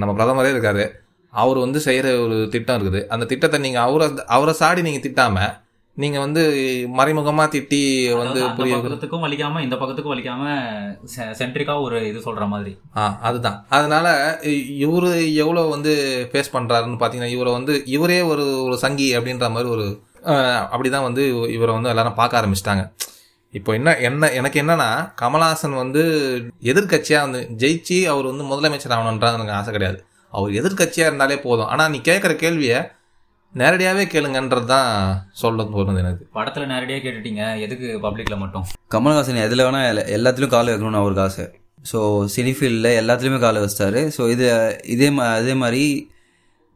நம்ம பிரதமரே இருக்காரு. அவர் வந்து செய்கிற ஒரு திட்டம் இருக்குது. அந்த திட்டத்தை நீங்கள் அவரை அவரை சாடி நீங்கள் திட்டாமல் நீங்கள் வந்து மறைமுகமாக திட்டி வந்து புரிய பக்கத்துக்கும் வலிக்காம இந்த பக்கத்துக்கும் வலிக்காம சென்ட்ரிக்கா ஒரு இது சொல்ற மாதிரி. ஆ அதுதான். அதனால இவர் எவ்வளோ வந்து ஃபேஸ் பண்ணுறாருன்னு பார்த்தீங்கன்னா இவரை வந்து இவரே ஒரு ஒரு சங்கி அப்படின்ற மாதிரி ஒரு அப்படி தான் வந்து இவரை வந்து எல்லாரும் பார்க்க ஆரம்பிச்சிட்டாங்க. இப்போ என்ன என்ன எனக்கு என்னன்னா கமல்ஹாசன் வந்து எதிர்க்கட்சியாக வந்து ஜெயிச்சு அவர் வந்து முதலமைச்சர் ஆகணுன்றது எனக்கு ஆசை கிடையாது. அவர் எதிர்க்கட்சியாக இருந்தாலே போதும். ஆனால் நீ கேட்குற கேள்வியை நேரடியாகவே கேளுங்கன்றது தான் சொல்ல தோணுது எனக்கு. படத்துல நேரடியா கேட்டுட்டீங்க. எதுக்கு பப்ளிக்ல மட்டும்? கமல்ஹாசன் எதில் வேணால் எல்லா எல்லாத்துலேயும் கால் வைக்கணும்னு அவருக்கு ஆசை. ஸோ சினி ஃபீல்டில் எல்லாத்துலேயுமே காலை வச்சிட்டாரு. ஸோ இது இதே மா அதே மாதிரி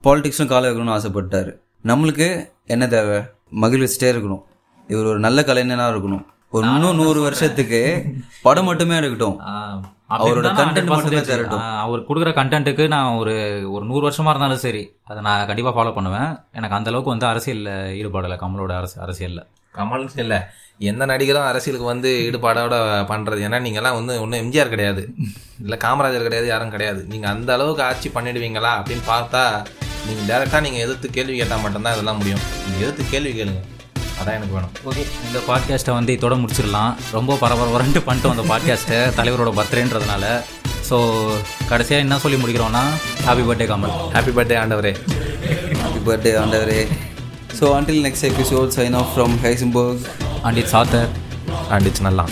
பாலிடிக்ஸ்லும் காலை வைக்கணும்னு ஆசைப்பட்டாரு. நம்மளுக்கு என்ன தேவை? மகிழ்ச்சிட்டே இருக்கணும். இவர் ஒரு நல்ல கலைஞனாக இருக்கணும். ஒரு இன்னும் நூறு வருஷத்துக்கு படம் மட்டுமே எடுக்கட்டும். அவரோட நான் மட்டுமே 100% தரட்டும். அவர் கொடுக்குற கண்டென்ட்டுக்கு நான் ஒரு ஒரு நூறு வருஷமா இருந்தாலும் சரி அதை நான் கண்டிப்பா ஃபாலோ பண்ணுவேன். எனக்கு அந்த அளவுக்கு வந்து அரசியல்ல ஈடுபாடு இல்லை கமலோட அரசு அரசியல்ல. கமல் இல்லை எந்த நடிகரும் அரசியலுக்கு வந்து ஈடுபாடோட பண்ணுறது ஏன்னா நீங்கள்லாம் வந்து ஒன்றும் எம்ஜிஆர் கிடையாது. இல்லை காமராஜர் கிடையாது யாரும் கிடையாது. நீங்கள் அந்த அளவுக்கு ஆட்சி பண்ணிடுவீங்களா அப்படின்னு பார்த்தா நீங்கள் டேரெக்டாக நீங்கள் எதிர்த்து கேள்வி கேட்டால் மட்டும்தான் இதெல்லாம் முடியும். நீங்கள் எதிர்த்து கேள்வி கேளுங்க. அதான் எனக்கு வேணும். ஓகே இந்த பாட்காஸ்ட்டை வந்து இதோட முடிச்சிடலாம். ரொம்ப பரபரவரன்ட்டு பண்ணிட்டோம் அந்த பாட்காஸ்ட்டை தலைவரோட பர்த்டேன்றதுனால. ஸோ கடைசியாக என்ன சொல்லி முடிக்கிறோம்னா happy birthday Kamal. Happy birthday ஆண்டவரே. ஹாப்பி பர்த்டே ஆண்டவரே. So until next episode sign off from Heisenberg and it's Arthur and it's நல்லா